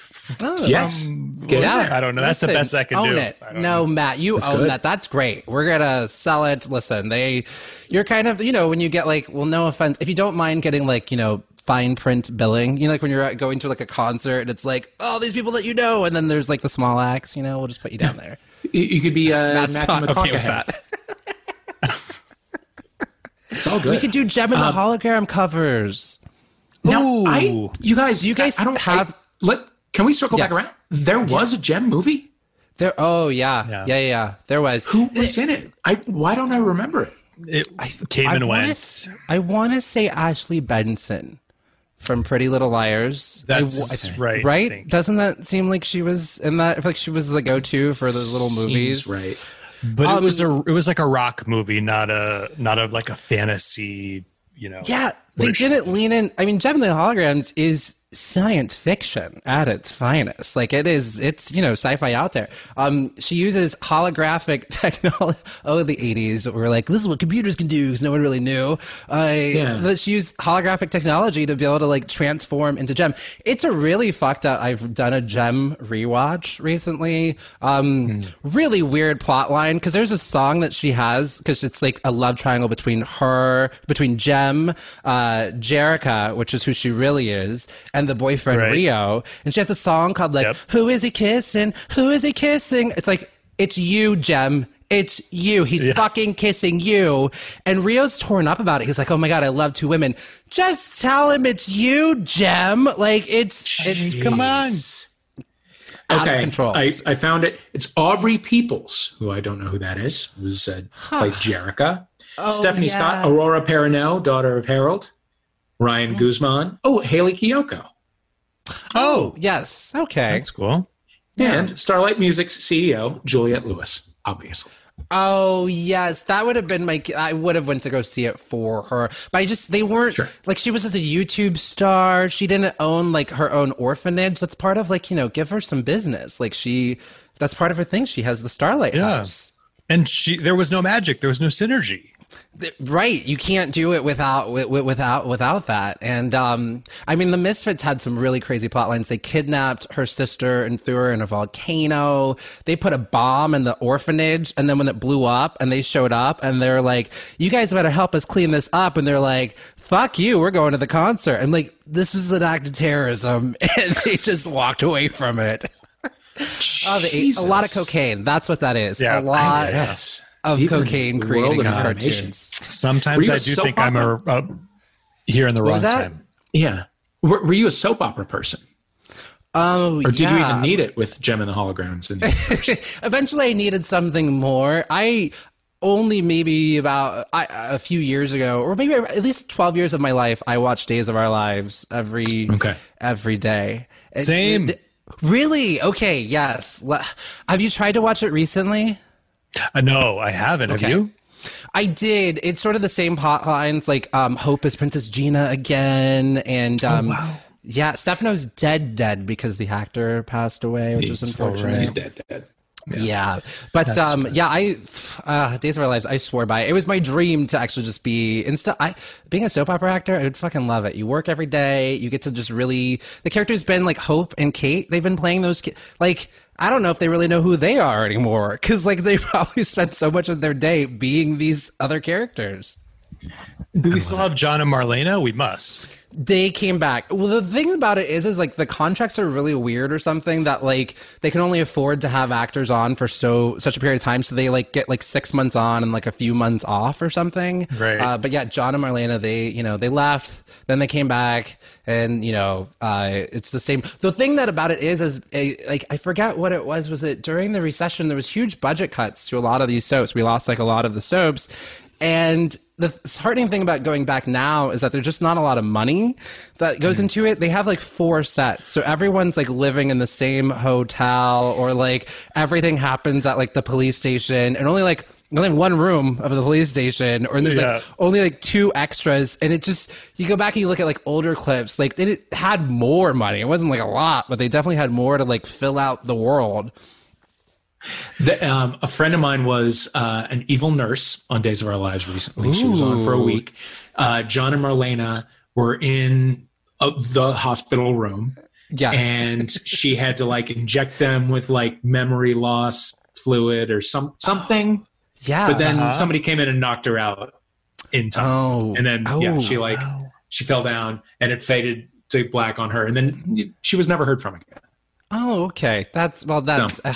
Oh. Yes. Get Yeah, in. I don't know. That's the best I can own do. It. I don't No, Matt, you own good. that. That's great. We're gonna sell it. Listen, they, you're kind of, you know, when you get like, well, no offense, if you don't mind getting like, you know, fine print billing, you know, like when you're going to like a concert, and it's like, oh, these people that you know, and then there's like the small acts, you know, we'll just put you down there. You, you could be uh, Matt's Matthew not okay with McConaughey. that. It's all good. We could do Jem and the um, hologram covers. now, Ooh. I, you guys, You guys I, I don't have- I, let. Can we circle back around? There was a Jem movie. There. Oh yeah, Yeah. yeah, yeah. yeah. There was. Who was in it? I. Why don't I remember it? It came I and wanna went. s- I want to say Ashley Benson from Pretty Little Liars. That's w- right. I right? think. Doesn't that seem like she was in that? Like she was the go-to for those little movies. Seems right. But it um, was a it was like a rock movie, not a not a like a fantasy, you know. Yeah, they didn't lean in. I mean, Jem and the Holograms is science fiction at its finest. Like it is, it's you know sci-fi out there. Um, she uses holographic technology. Oh, the '80s were like, this is what computers can do because no one really knew. Uh, Yeah. But she used holographic technology to be able to like transform into Jem. It's a really fucked up. I've done a Jem rewatch recently. Um, really weird plot line because there's a song that she has because it's like a love triangle between her, between Jem, uh, Jerrica, which is who she really is, and the boyfriend Right. Rio. And she has a song called like, Yep. "Who is he kissing? Who is he kissing?" It's like it's you, Jem. It's you. He's fucking kissing you. And Rio's torn up about it. He's like, "Oh my god, I love two women." Just tell him it's you, Jem. Like it's it's Come on. Out Okay. I, I found it. It's Aubrey Peoples, who I don't know who that is. Was uh, played Jerrica. Stefanie Oh, yeah. Scott, Aurora Perrineau, daughter of Harold. Ryan Guzman. Oh, Hayley Kiyoko. Oh, oh. yes. Okay. that's cool. And Starlight Music's CEO, Juliette Lewis, obviously. Oh yes, that would have been my. I would have went to go see it for her, but I just they weren't Sure. like she was just a YouTube star. She didn't own like her own orphanage. That's part of like you know give her some business. Like she, that's part of her thing. She has the Starlight Yeah. House. And she there was no magic, there was no synergy. Right, you can't do it without wi- wi- without without that. And um, I mean, the Misfits had some really crazy plot lines. They kidnapped her sister and threw her in a volcano. They put a bomb in the orphanage, and then when it blew up, and they showed up, and they're like, "You guys better help us clean this up." And they're like, "Fuck you, we're going to the concert." I'm like, "This is an act of terrorism," and they just walked away from it. Oh, a lot of cocaine. That's what that is. Yeah, a lot Yes. Of Even cocaine the creating world these cartoons. Sometimes I do soap think I'm a, uh, here in the wrong was that? time. Yeah. Were, were you a soap opera person? Oh, Or did you even need it with Jem and the Holograms? In the Eventually, I needed something more. I only maybe about I, a few years ago, or maybe at least twelve years of my life, I watched Days of Our Lives every Okay. every day. Same. it- really? Okay. Yes. Have you tried to watch it recently? Uh, no, I haven't. Okay. Have you? I did. It's sort of the same plot lines, like um, Hope is Princess Gina again, and um, yeah, Stefano's dead, dead because the actor passed away, which was unfortunate. He's dead, dead. Yeah, but um, yeah, I uh, Days of Our Lives. I swore by it. It was my dream to actually just be instead. I being a soap opera actor, I would fucking love it. You work every day. You get to just really. The characters been like Hope and Kate. They've been playing those ki- like. I don't know if they really know who they are anymore because like they probably spent so much of their day being these other characters. Do we still have John and Marlena? We must. They came back. Well, the thing about it is, is like the contracts are really weird or something that like they can only afford to have actors on for so such a period of time. So they like get like six months on and like a few months off or something. Right. Uh, but yeah, John and Marlena, they you know they left, then they came back, and you know uh, it's the same. The thing that about it is, is a, like I forget what it was. Was it during the recession? There was huge budget cuts to a lot of these soaps. We lost like a lot of the soaps, and the heartening thing about going back now is that there's just not a lot of money that goes hmm. into it. They have like four sets. So everyone's like living in the same hotel or like everything happens at like the police station and only like only one room of the police station or there's Yeah. like only like two extras and it just you go back and you look at like older clips like they had more money it wasn't like a lot but they definitely had more to like fill out the world The, um, a friend of mine was uh, an evil nurse on Days of Our Lives recently. She was on for a week. Uh, John and Marlena were in uh, the hospital room, yes and she had to like inject them with like memory loss fluid or some something. yeah But then Uh-huh. somebody came in and knocked her out in time. oh and then yeah, Oh, she like she fell down and it faded to black on her, and then she was never heard from again. Oh, okay. That's well. That's uh,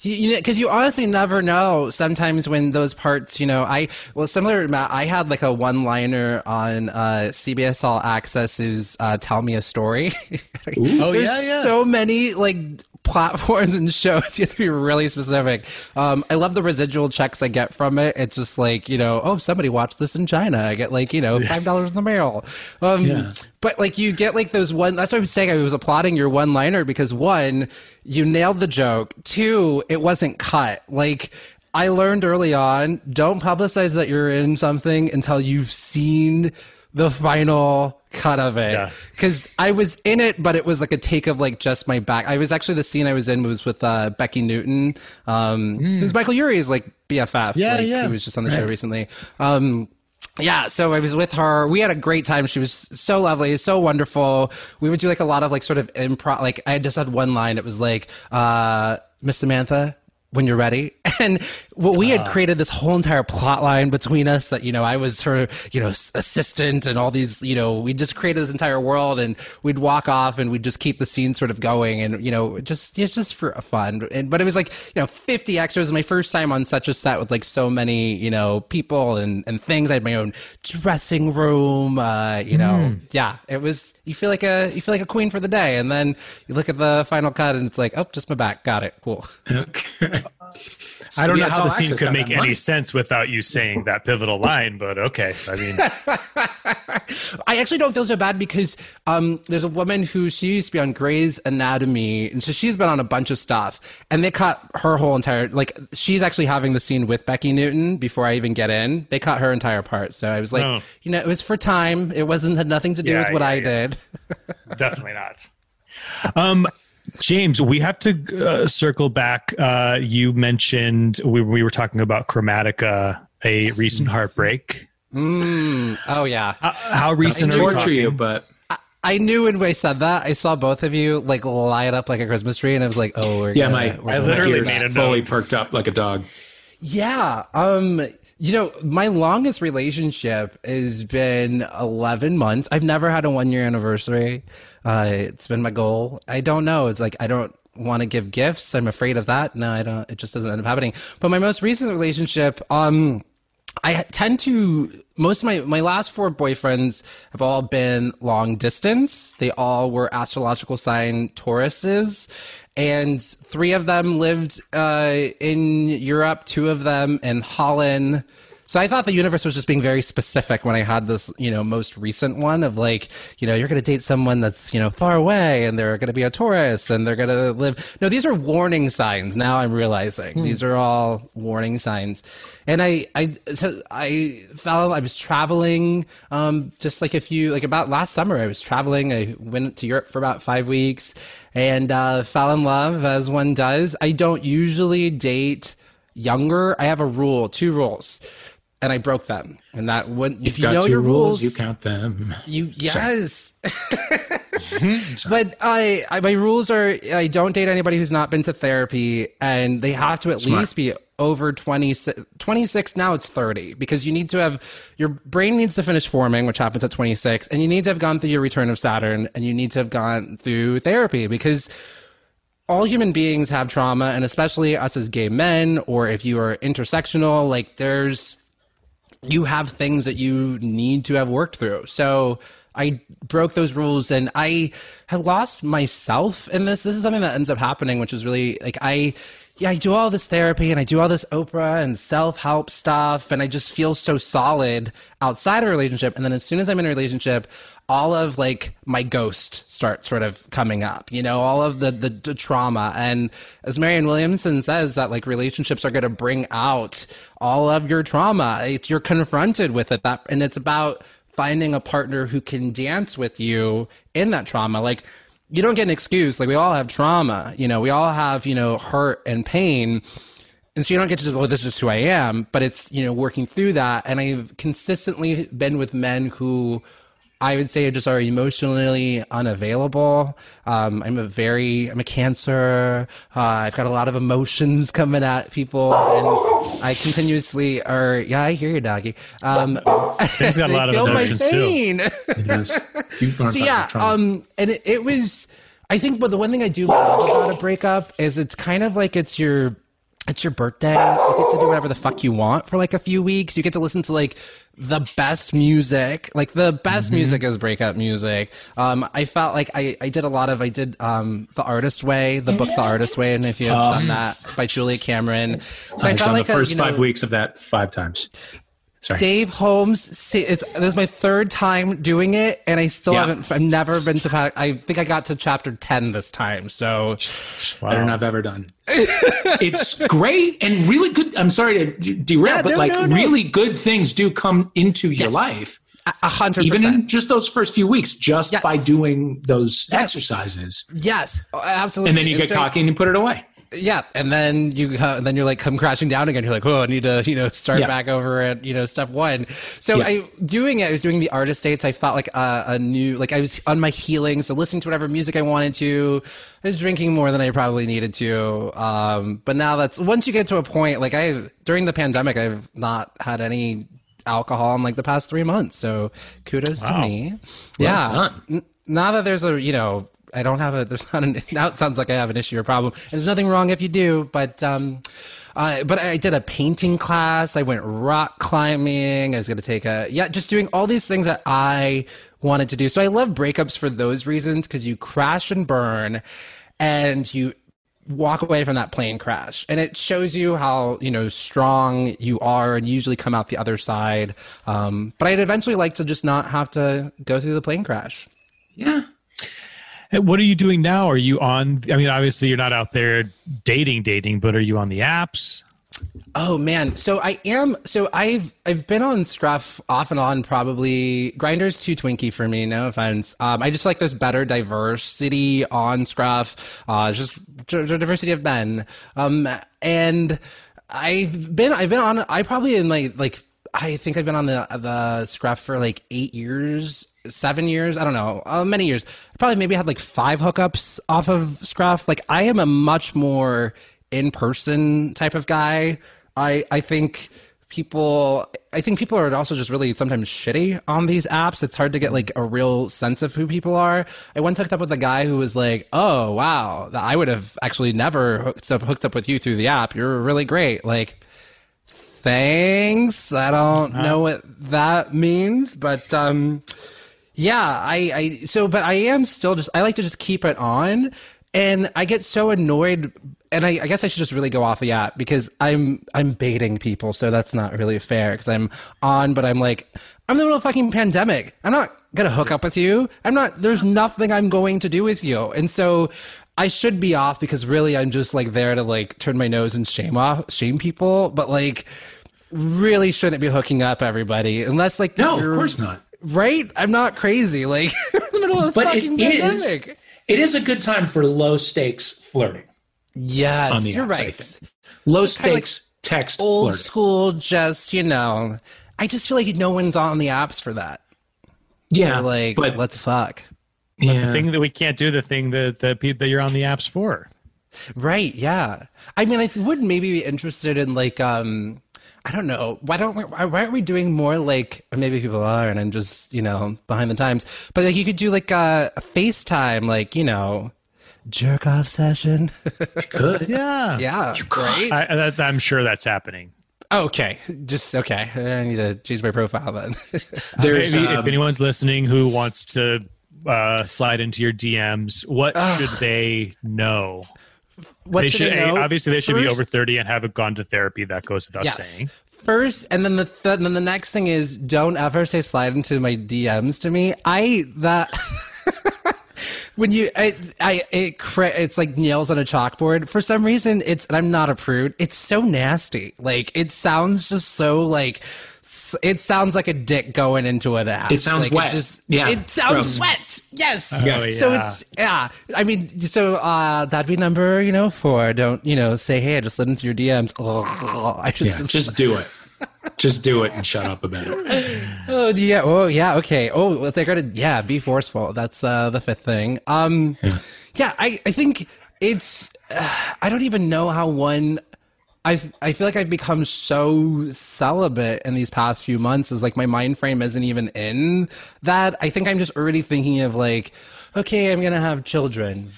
you, you know because you honestly never know. Sometimes when those parts, you know, I well similar to Matt, I had like a one liner on uh, CBS All Access's uh, "Tell Me a Story." Oh, There's yeah, yeah. so many like platforms and shows. You have to be really specific. Um, I love the residual checks I get from it. It's just like you know, oh, somebody watched this in China. I get like you know five dollars in the mail. Um, Yeah. But like you get like those one. That's what I was saying. I was applauding your one liner because one, you nailed the joke. Two, it wasn't cut. Like I learned early on, don't publicize that you're in something until you've seen the final cut of it. Yeah. Because I was in it, but it was like a take of like just my back. I was actually the scene I was in was with uh, Becki Newton. Um, It was Michael Urie's like BFF. Yeah, like, yeah. Who was just on the show recently. Um, yeah, so I was with her. We had a great time. She was so lovely, so wonderful. We would do like a lot of like sort of improv. Like I just had one line. It was like, uh, Miss Samantha, when you're ready. And what we had created this whole entire plot line between us that, you know, I was her, you know, assistant and all these, you know, we just created this entire world and we'd walk off and we'd just keep the scene sort of going and, you know, just, it's just for fun. And, but it was like, you know, 50 extras. My first time on such a set with like so many, you know, people and, and things. I had my own dressing room, uh, you know, yeah, it was, you feel like a, you feel like a queen for the day. And then you look at the final cut and it's like, oh, just my back. Got it. Cool. Okay. I don't know how the scene could make any sense without you saying that pivotal line, but okay. I mean, I actually don't feel so bad because um, there's a woman who she used to be on Grey's Anatomy, and so she's been on a bunch of stuff, and they cut her whole entire like she's actually having the scene with Becki Newton before I even get in. They cut her entire part, so I was like, Oh. you know, it was for time. It wasn't had nothing to do Yeah, with what yeah, I yeah. did. definitely not. Um, James, we have to uh, circle back. Uh, you mentioned we, we were talking about Chromatica, a recent heartbreak. Mm, oh yeah. How, how recent are we torture you, but I knew when we said that, I saw both of you like light up like a Christmas tree, and I was like, "Oh, we're yeah, gonna, my we're I literally made a fully perked up like a dog. Yeah. Um, you know, my longest relationship has been 11 months. I've never had a one year anniversary. Uh, it's been my goal. I don't know. It's like, I don't, want to give gifts. I'm afraid of that. No, I don't. It just doesn't end up happening. But my most recent relationship, um, I tend to most of my my last four boyfriends have all been long distance. They all were astrological sign Tauruses, and three of them lived uh, in Europe. Two of them in Holland. So I thought the universe was just being very specific when I had this, you know, most recent one of like, you know, you're going to date someone that's, you know, far away and they're going to be a Taurus and they're going to live. No, these are warning signs. Now I'm realizing hmm. these are all warning signs. And I, I, so I fell, I was traveling, um, just like a few, like about last summer, I was traveling. I went to Europe for about five weeks and, uh, fell in love as one does. I don't usually date younger. I have a rule, two rules and I broke them. And that would if you know your rules, rules, you count them. You yes. Mm-hmm. but I, I, my rules are I don't date anybody who's not been to therapy and they have to at Smart. least be over 20, 26 now it's 30 because you need to have your brain needs to finish forming which happens at 26 and you need to have gone through your return of Saturn and you need to have gone through therapy because all human beings have trauma and especially us as gay men or if you are intersectional like there's you have things that you need to have worked through. So I broke those rules and I had lost myself in this. This is something that ends up happening, which is really like I yeah, I do all this therapy and I do all this Oprah and self help stuff, and I just feel so solid outside a relationship. And then as soon as I'm in a relationship, all of like my ghost starts sort of coming up, you know, all of the, the, the trauma. And as Marianne Williamson says, that like relationships are going to bring out all of your trauma. It's, you're confronted with it. That, and it's about finding a partner who can dance with you in that trauma. Like, you don't get an excuse. Like we all have trauma, you know, we all have, you know, hurt and pain. And so you don't get to say, well, oh, this is who I am, but it's, you know, working through that. And I've consistently been with men who I would say just are emotionally unavailable. Um, I'm a very, I'm a cancer. Uh, I've got a lot of emotions coming at people, and I continuously are. Yeah, I hear you, doggy. Um, He's got a lot of emotions too. so yeah, um, and it, it was. I think, but the one thing I do love about a breakup is it's kind of like it's your it's your birthday. You get to do whatever the fuck you want for like a few weeks. You get to listen to like the best music. Like the best mm-hmm. music is breakup music. Um, I felt like I, I did a lot of I did um, the Artist Way, the book The Artist Way, and if you have um, done that by Julia Cameron. So I've I felt done like the first a, five know, weeks of that five times. Sorry. Dave Holmes. It's this is my third time doing it, and I still yeah. haven't. I've never been to. I think I got to chapter ten this time. So wow. better than I've ever done. it's great and really good. I'm sorry to derail, yeah, but no, like no, no. really good things do come into yes. your life. A hundred Even in just those first few weeks, just yes. by doing those yes. exercises. Yes, oh, absolutely. And then you get cocky and you put it away yeah, and then you uh, and then you're like come crashing down again. You're like, oh, I need to you know start yeah. back over at you know step one. So yeah. I doing it. I was doing the artist dates. I felt like a, a, new like I was on my healing. So listening to whatever music I wanted to. I was drinking more than I probably needed to. Um, but now that's once you get to a point like I during the pandemic, I've not had any alcohol in like the past three months. So kudos wow. to me. Well yeah. now that there's a you know I don't have a. There's not an. Now it sounds like I have an issue or problem. And there's nothing wrong if you do, but um, uh, but I did a painting class. I went rock climbing. I was going to take a yeah, just doing all these things that I wanted to do. So I love breakups for those reasons because you crash and burn, and you walk away from that plane crash and it shows you how you know strong you are and you usually come out the other side um, but i'd eventually like to just not have to go through the plane crash yeah what are you doing now? Are you on? I mean, obviously you're not out there dating, dating, but are you on the apps? Oh man, so I am. So I've I've been on Scruff off and on. Probably Grindr's too twinky for me. No offense. Um, I just like there's better diversity on Scruff. Uh, just diversity of men. Um, and I've been I've been on. I probably in like like I think I've been on the the Scruff for like eight years seven years. I don't know, uh, many years. Probably maybe had like five hookups off of Scruff. Like I am a much more in person type of guy. I I think people i think people are also just really sometimes shitty on these apps it's hard to get like a real sense of who people are i once hooked up with a guy who was like oh wow i would have actually never hooked up hooked up with you through the app you're really great like thanks i don't know what that means but um yeah i i so but i am still just i like to just keep it on and i get so annoyed and I, I guess I should just really go off the app because I'm I'm baiting people, so that's not really fair because I'm on, but I'm like I'm in the middle of a fucking pandemic. I'm not gonna hook up with you. I'm not. There's nothing I'm going to do with you, and so I should be off because really I'm just like there to like turn my nose and shame off shame people, but like really shouldn't be hooking up everybody unless like No, of course not. Right. I'm not crazy. Like in the middle of a But it fucking is pandemic. it is a good time for low stakes flirting. Yes, on the you're apps, right. Low So kinda like stakes text old flirting. school just you know i just feel like no one's on the apps for that Yeah, They're like but let's fuck yeah. The thing that we can't do, the thing that that, pe- that you're on the apps for. right yeah i mean i would maybe be interested in like um i don't know. Why don't we why why aren't we doing more like or maybe people are and i'm just you know behind the times. But like you could do like a, a facetime like you know jerk off session. Good. Yeah. yeah right? I, that, I'm sure that's happening. okay. Just okay. I need to change my profile then. There's Maybe um, if anyone's listening who wants to uh, slide into your DMs, what should they know? What they should know? obviously they should be over 30 and have a gone to therapy. That goes without yes. saying. First, and then the th- then the next thing is don't ever say slide into my DMs to me. I that when you I, I it it's like nails on a chalkboard. For some reason, it's and I'm not a prude. It's so nasty. Like it sounds just so like. S- It sounds like a dick going into an ass. It sounds like wet. just, Yeah. It sounds Gross. wet. Yes. Oh, Yeah. So it's yeah. I mean, so uh that'd be number you know four. Don't you know say hey, I just slid into your DMs. Oh, I just yeah, just do it. Just do it and shut up about it. Oh yeah. Oh yeah. Okay. Oh, well, they're gonna yeah be forceful. That's uh, the fifth thing. Um, yeah. I I think it's uh, I don't even know how one. I I feel like I've become so celibate in these past few months. Is like my mind frame isn't even in that. I think I'm just already thinking of like, okay, I'm gonna have children.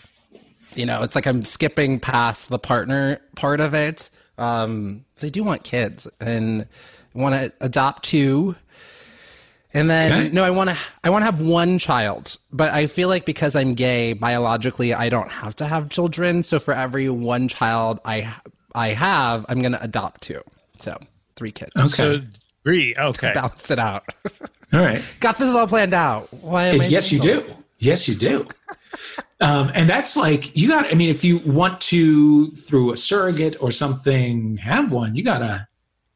You know, it's like I'm skipping past the partner part of it. Um, they do want kids and want to adopt two. And then Okay. no, I want to I want to have one child, but I feel like because I'm gay biologically, I don't have to have children. So for every one child I I have, I'm going to adopt two. So three kids. Okay. So three. Okay. Balance it out. All right. Got this all planned out. Why am I yes, you do. Yes, you do. Um, and that's like you got. I mean, if you want to through a surrogate or something have one, you gotta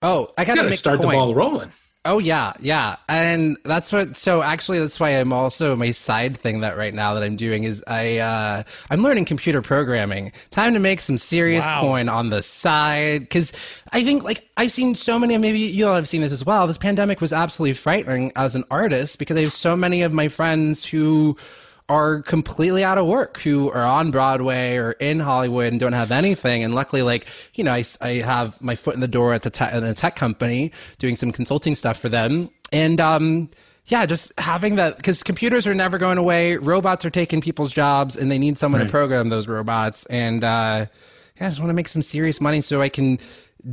Oh, I got to gotta start the the ball rolling. Oh yeah, yeah, and that's what. So actually, that's why I'm also my side thing that right now that I'm doing is I uh, I'm learning computer programming. Time to make some serious Wow. coin on the side because I think like I've seen so many. Maybe you all have seen this as well. This pandemic was absolutely frightening as an artist because I have so many of my friends who are completely out of work who are on Broadway or in Hollywood and don't have anything. And luckily, like, you know, I, I have my foot in the door at the a tech company doing some consulting stuff for them. And, um, yeah, just having that because computers are never going away. Robots are taking people's jobs and they need someone to program those robots. And, uh, yeah, I just want to make some serious money so I can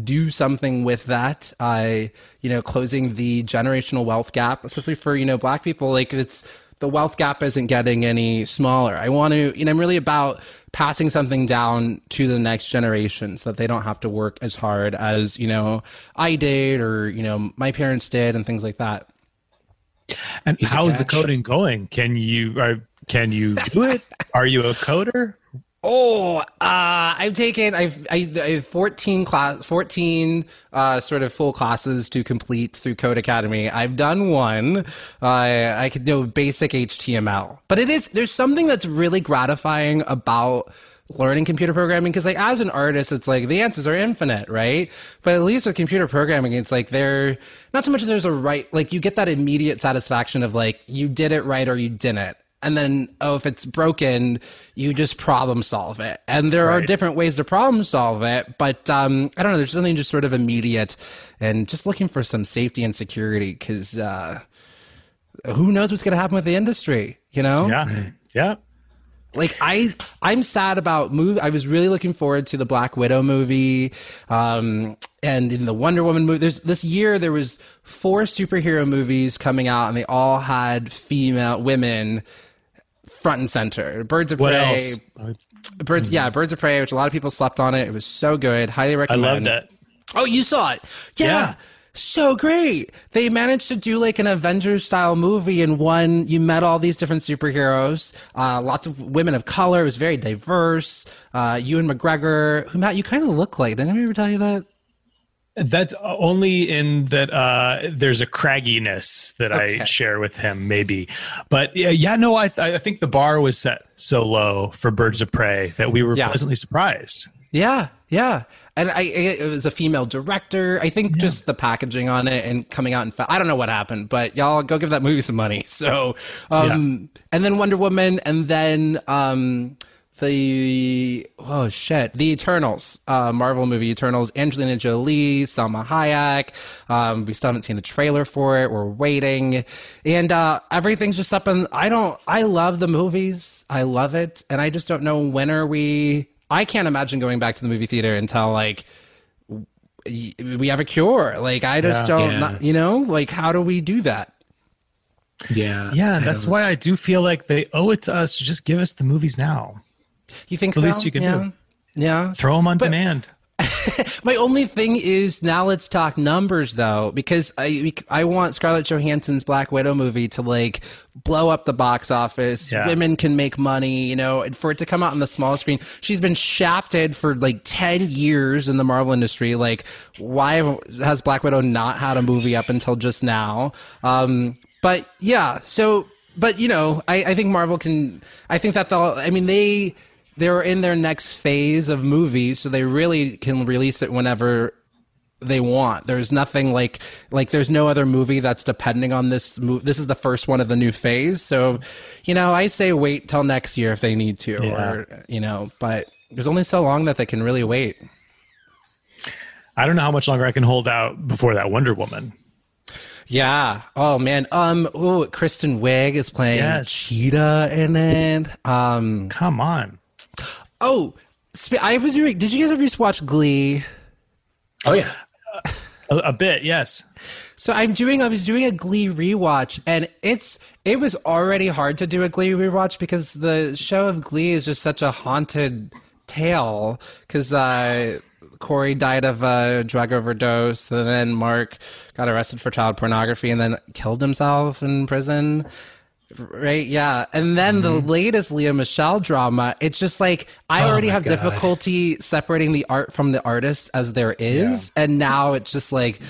do something with that. I, you know, closing the generational wealth gap, especially for, you know, black people. Like it's, the wealth gap isn't getting any smaller. I want to, you know, I'm really about passing something down to the next generation so that they don't have to work as hard as, you know, I did or, you know, my parents did and things like that. And how's the coding going? Can you uh, can you do it? Are you a coder? Oh, uh, I've taken I've I, I have fourteen class fourteen uh, sort of full classes to complete through Codecademy. I've done one. Uh, I could know basic HTML, but it is there's something that's really gratifying about learning computer programming because like as an artist it's like the answers are infinite right but at least with computer programming it's like there not so much as there's a right like you get that immediate satisfaction of like you did it right or you didn't and then oh if it's broken you just problem solve it and there are different ways to problem solve it but um i don't know there's something just sort of immediate and just looking for some safety and security because uh who knows what's going to happen with the industry you know Yeah. Yeah. like I I'm sad about move I was really looking forward to the Black Widow movie um and in the Wonder Woman movie there's this year there was four superhero movies coming out and they all had female women front and center Birds of What Prey else? Birds yeah Birds of Prey which a lot of people slept on it it was so good highly recommend. I loved it. Oh, you saw it? Yeah. Yeah. So great. They managed to do like an Avengers style movie in one. You met all these different superheroes, uh, lots of women of color. It was very diverse. Uh, Ewan McGregor, who Matt, you kind of look like. Didn't I ever tell you that? That's only in that uh, there's a cragginess that Okay. I share with him, maybe. But yeah, yeah no, I, th- I think the bar was set so low for Birds of Prey that we were Yeah. pleasantly surprised. Yeah, yeah. And I, it was a female director. I think just the packaging on it and coming out in fa- I don't know what happened, but y'all go give that movie some money. So, um, and then Wonder Woman, and then um, the oh shit, the Eternals, uh, Marvel movie Eternals. Angelina Jolie, Salma Hayek. Um, we still haven't seen the trailer for it. We're waiting, and uh, everything's just up. And I don't. I love the movies. I love it, and I just don't know when are we. I can't imagine going back to the movie theater until like we have a cure. Like I just Yeah. don't, Yeah. not- you know, like how do we do that? Yeah. Yeah, that's why I do feel like they owe it to us to just give us the movies now. You think The so? least you can yeah. do. Yeah. Throw them on demand. My only thing is now let's talk numbers though, because I I want Scarlett Johansson's Black Widow movie to like blow up the box office. Yeah. Women can make money, you know, and for it to come out on the small screen. She's been shafted for like ten years in the Marvel industry. Like, why has Black Widow not had a movie up until just now? Um, but yeah, so but you know, I, I think Marvel can. I think that they'll. I mean, they they're in their next phase of movies, so they really can release it whenever they want. There's nothing like like there's no other movie that's depending on this move. This is the first one of the new phase, so you know, I say wait till next year if they need to, or you know, but there's only so long that they can really wait. I don't know how much longer I can hold out before that Wonder Woman. Yeah. Oh man. Um. Oh, Kristen Wiig is playing Yes. Cheetah in it. Um. Come on. Oh, sp- I was doing. Did you guys ever just watch Glee? Oh yeah. A, a bit, yes. So I'm doing. I was doing a Glee rewatch, and it's. It was already hard to do a Glee rewatch because the show of Glee is just such a haunted tale. Because uh, Corey died of a drug overdose, and then Mark got arrested for child pornography, and then killed himself in prison. Right, yeah. And then the mm-hmm. latest Lea Michele drama, it's just like I oh already have God. difficulty separating the art from the artist as there is. And now it's just like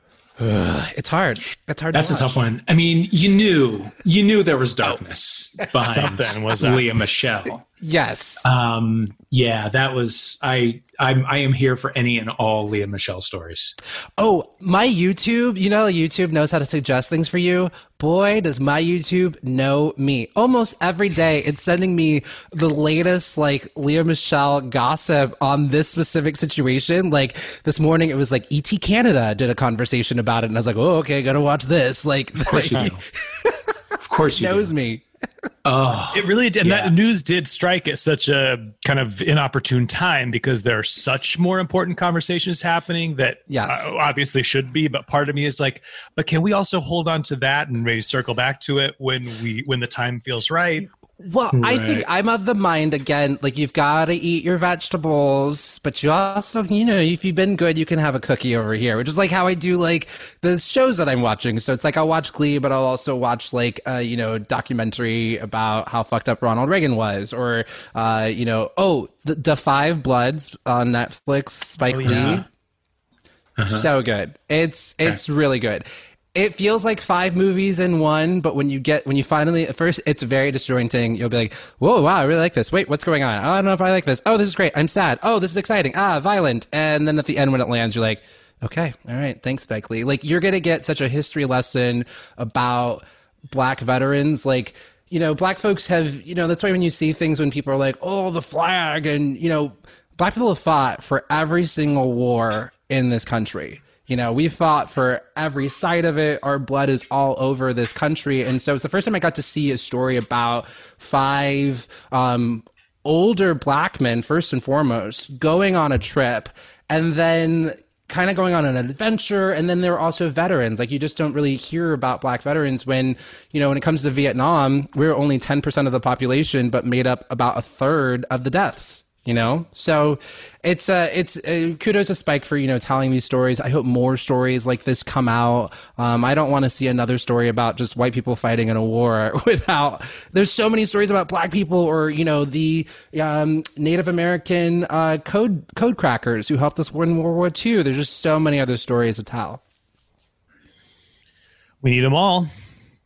it's hard. It's hard That's to a tough one. I mean, you knew you knew there was oh, darkness behind Something was. Lea Michele. Yes. Um, yeah, that was I. I'm I am here for any and all Lea Michele stories. Oh, my YouTube, you know, YouTube knows how to suggest things for you. Boy, does my YouTube know me. Almost every day, it's sending me the latest, like, Lea Michele gossip on this specific situation. Like, this morning, it was like ET Canada did a conversation about it, and I was like, oh, okay, gotta watch this. Like, Of course you do. Of course you knows do. me. Oh, It really did. And Yeah. that news did strike at such a kind of inopportune time because there are such more important conversations happening that Yes. uh, obviously should be. But part of me is like, but can we also hold on to that and maybe circle back to it when we when the time feels right? Well, I think I'm of the mind again, like you've got to eat your vegetables, but you also, you know, if you've been good, you can have a cookie over here, which is like how I do like the shows that I'm watching. So it's like I'll watch Glee, but I'll also watch like, uh, you know, documentary about how fucked up Ronald Reagan was, or, uh, you know, oh, the, the Five Bloods on Netflix, Spike Oh, Lee. yeah. So good. It's it's really good. It feels like five movies in one, but when you get when you finally at first it's very disjointing. You'll be like, "Whoa, wow, I really like this. Wait, what's going on? Oh, I don't know if I like this. Oh, this is great. I'm sad. Oh, this is exciting. Ah, violent." And then at the end when it lands, you're like, "Okay, all right, thanks, Lee." Like you're gonna get such a history lesson about black veterans. Like you know, black folks have, you know, that's why when you see things when people are like, oh, the flag, and, you know, black people have fought for every single war in this country. You know, we fought for every side of it. Our blood is all over this country. And so it's the first time I got to see a story about five um, older black men, first and foremost, going on a trip and then kind of going on an adventure and then there are also veterans like you just don't really hear about black veterans when you know when it comes to vietnam we're only 10% of the population but made up about a third of the deaths you know? So it's uh it's uh, kudos to spike for you know telling these stories. I hope more stories like this come out. Um i don't want to see another story about just white people fighting in a war without there's so many stories about black people or you know the um native american uh code code crackers who helped us win world war ii there's just so many other stories to tell. We need them all.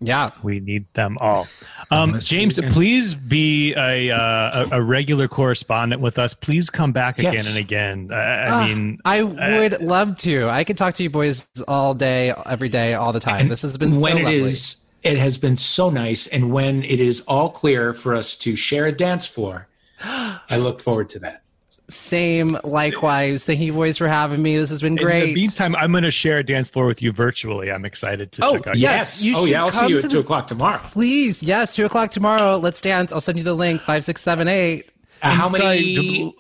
Yeah We need them all. Um, James, please be a, uh, a a regular correspondent with us. Please come back again Yes. and again. I, I mean, I would love to. I could talk to you boys all day, every day, all the time. this has been when so it lovely. is it has been so nice and when it is all clear for us to share a dance floor i look forward to that Same, likewise. Thank you, boys, for having me. This has been great. in great. the meantime, I'm going to share a dance floor with you virtually. I'm excited to Oh, check out. yes. you oh yeah i'll see you to at two o'clock tomorrow Please, yes, two o'clock tomorrow. Let's dance. I'll send you the link. Five, six, seven, eight. Uh, how Sorry, many d-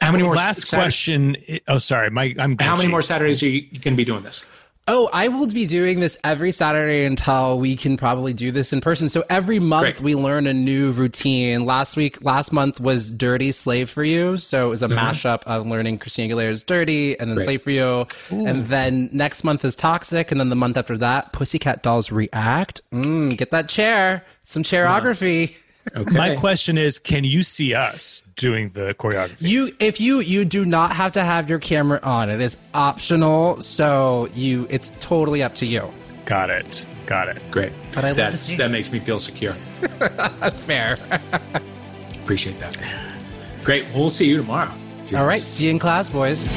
how many more Last Saturdays- question. Oh, sorry. My, I'm how many more saturdays are you, you going to be doing this Oh, I will be doing this every Saturday until we can probably do this in person. So every month Great. we learn a new routine. Last week, last month was Dirty Slave for You. So it was a mashup of learning Christina Aguilera's Dirty and then Great. Slave for You. And then next month is Toxic. And then the month after that, Pussycat Dolls React. Mm, get that chair. Some chairography. Okay My question is, can you see us doing the choreography? You, if you, you do not have to have your camera on. It is optional. So you, it's totally up to you. Got it. Got it. great But I'd love to That's, see- that makes me feel secure Fair. appreciate that great well, we'll see you tomorrow All right. See you in class, boys.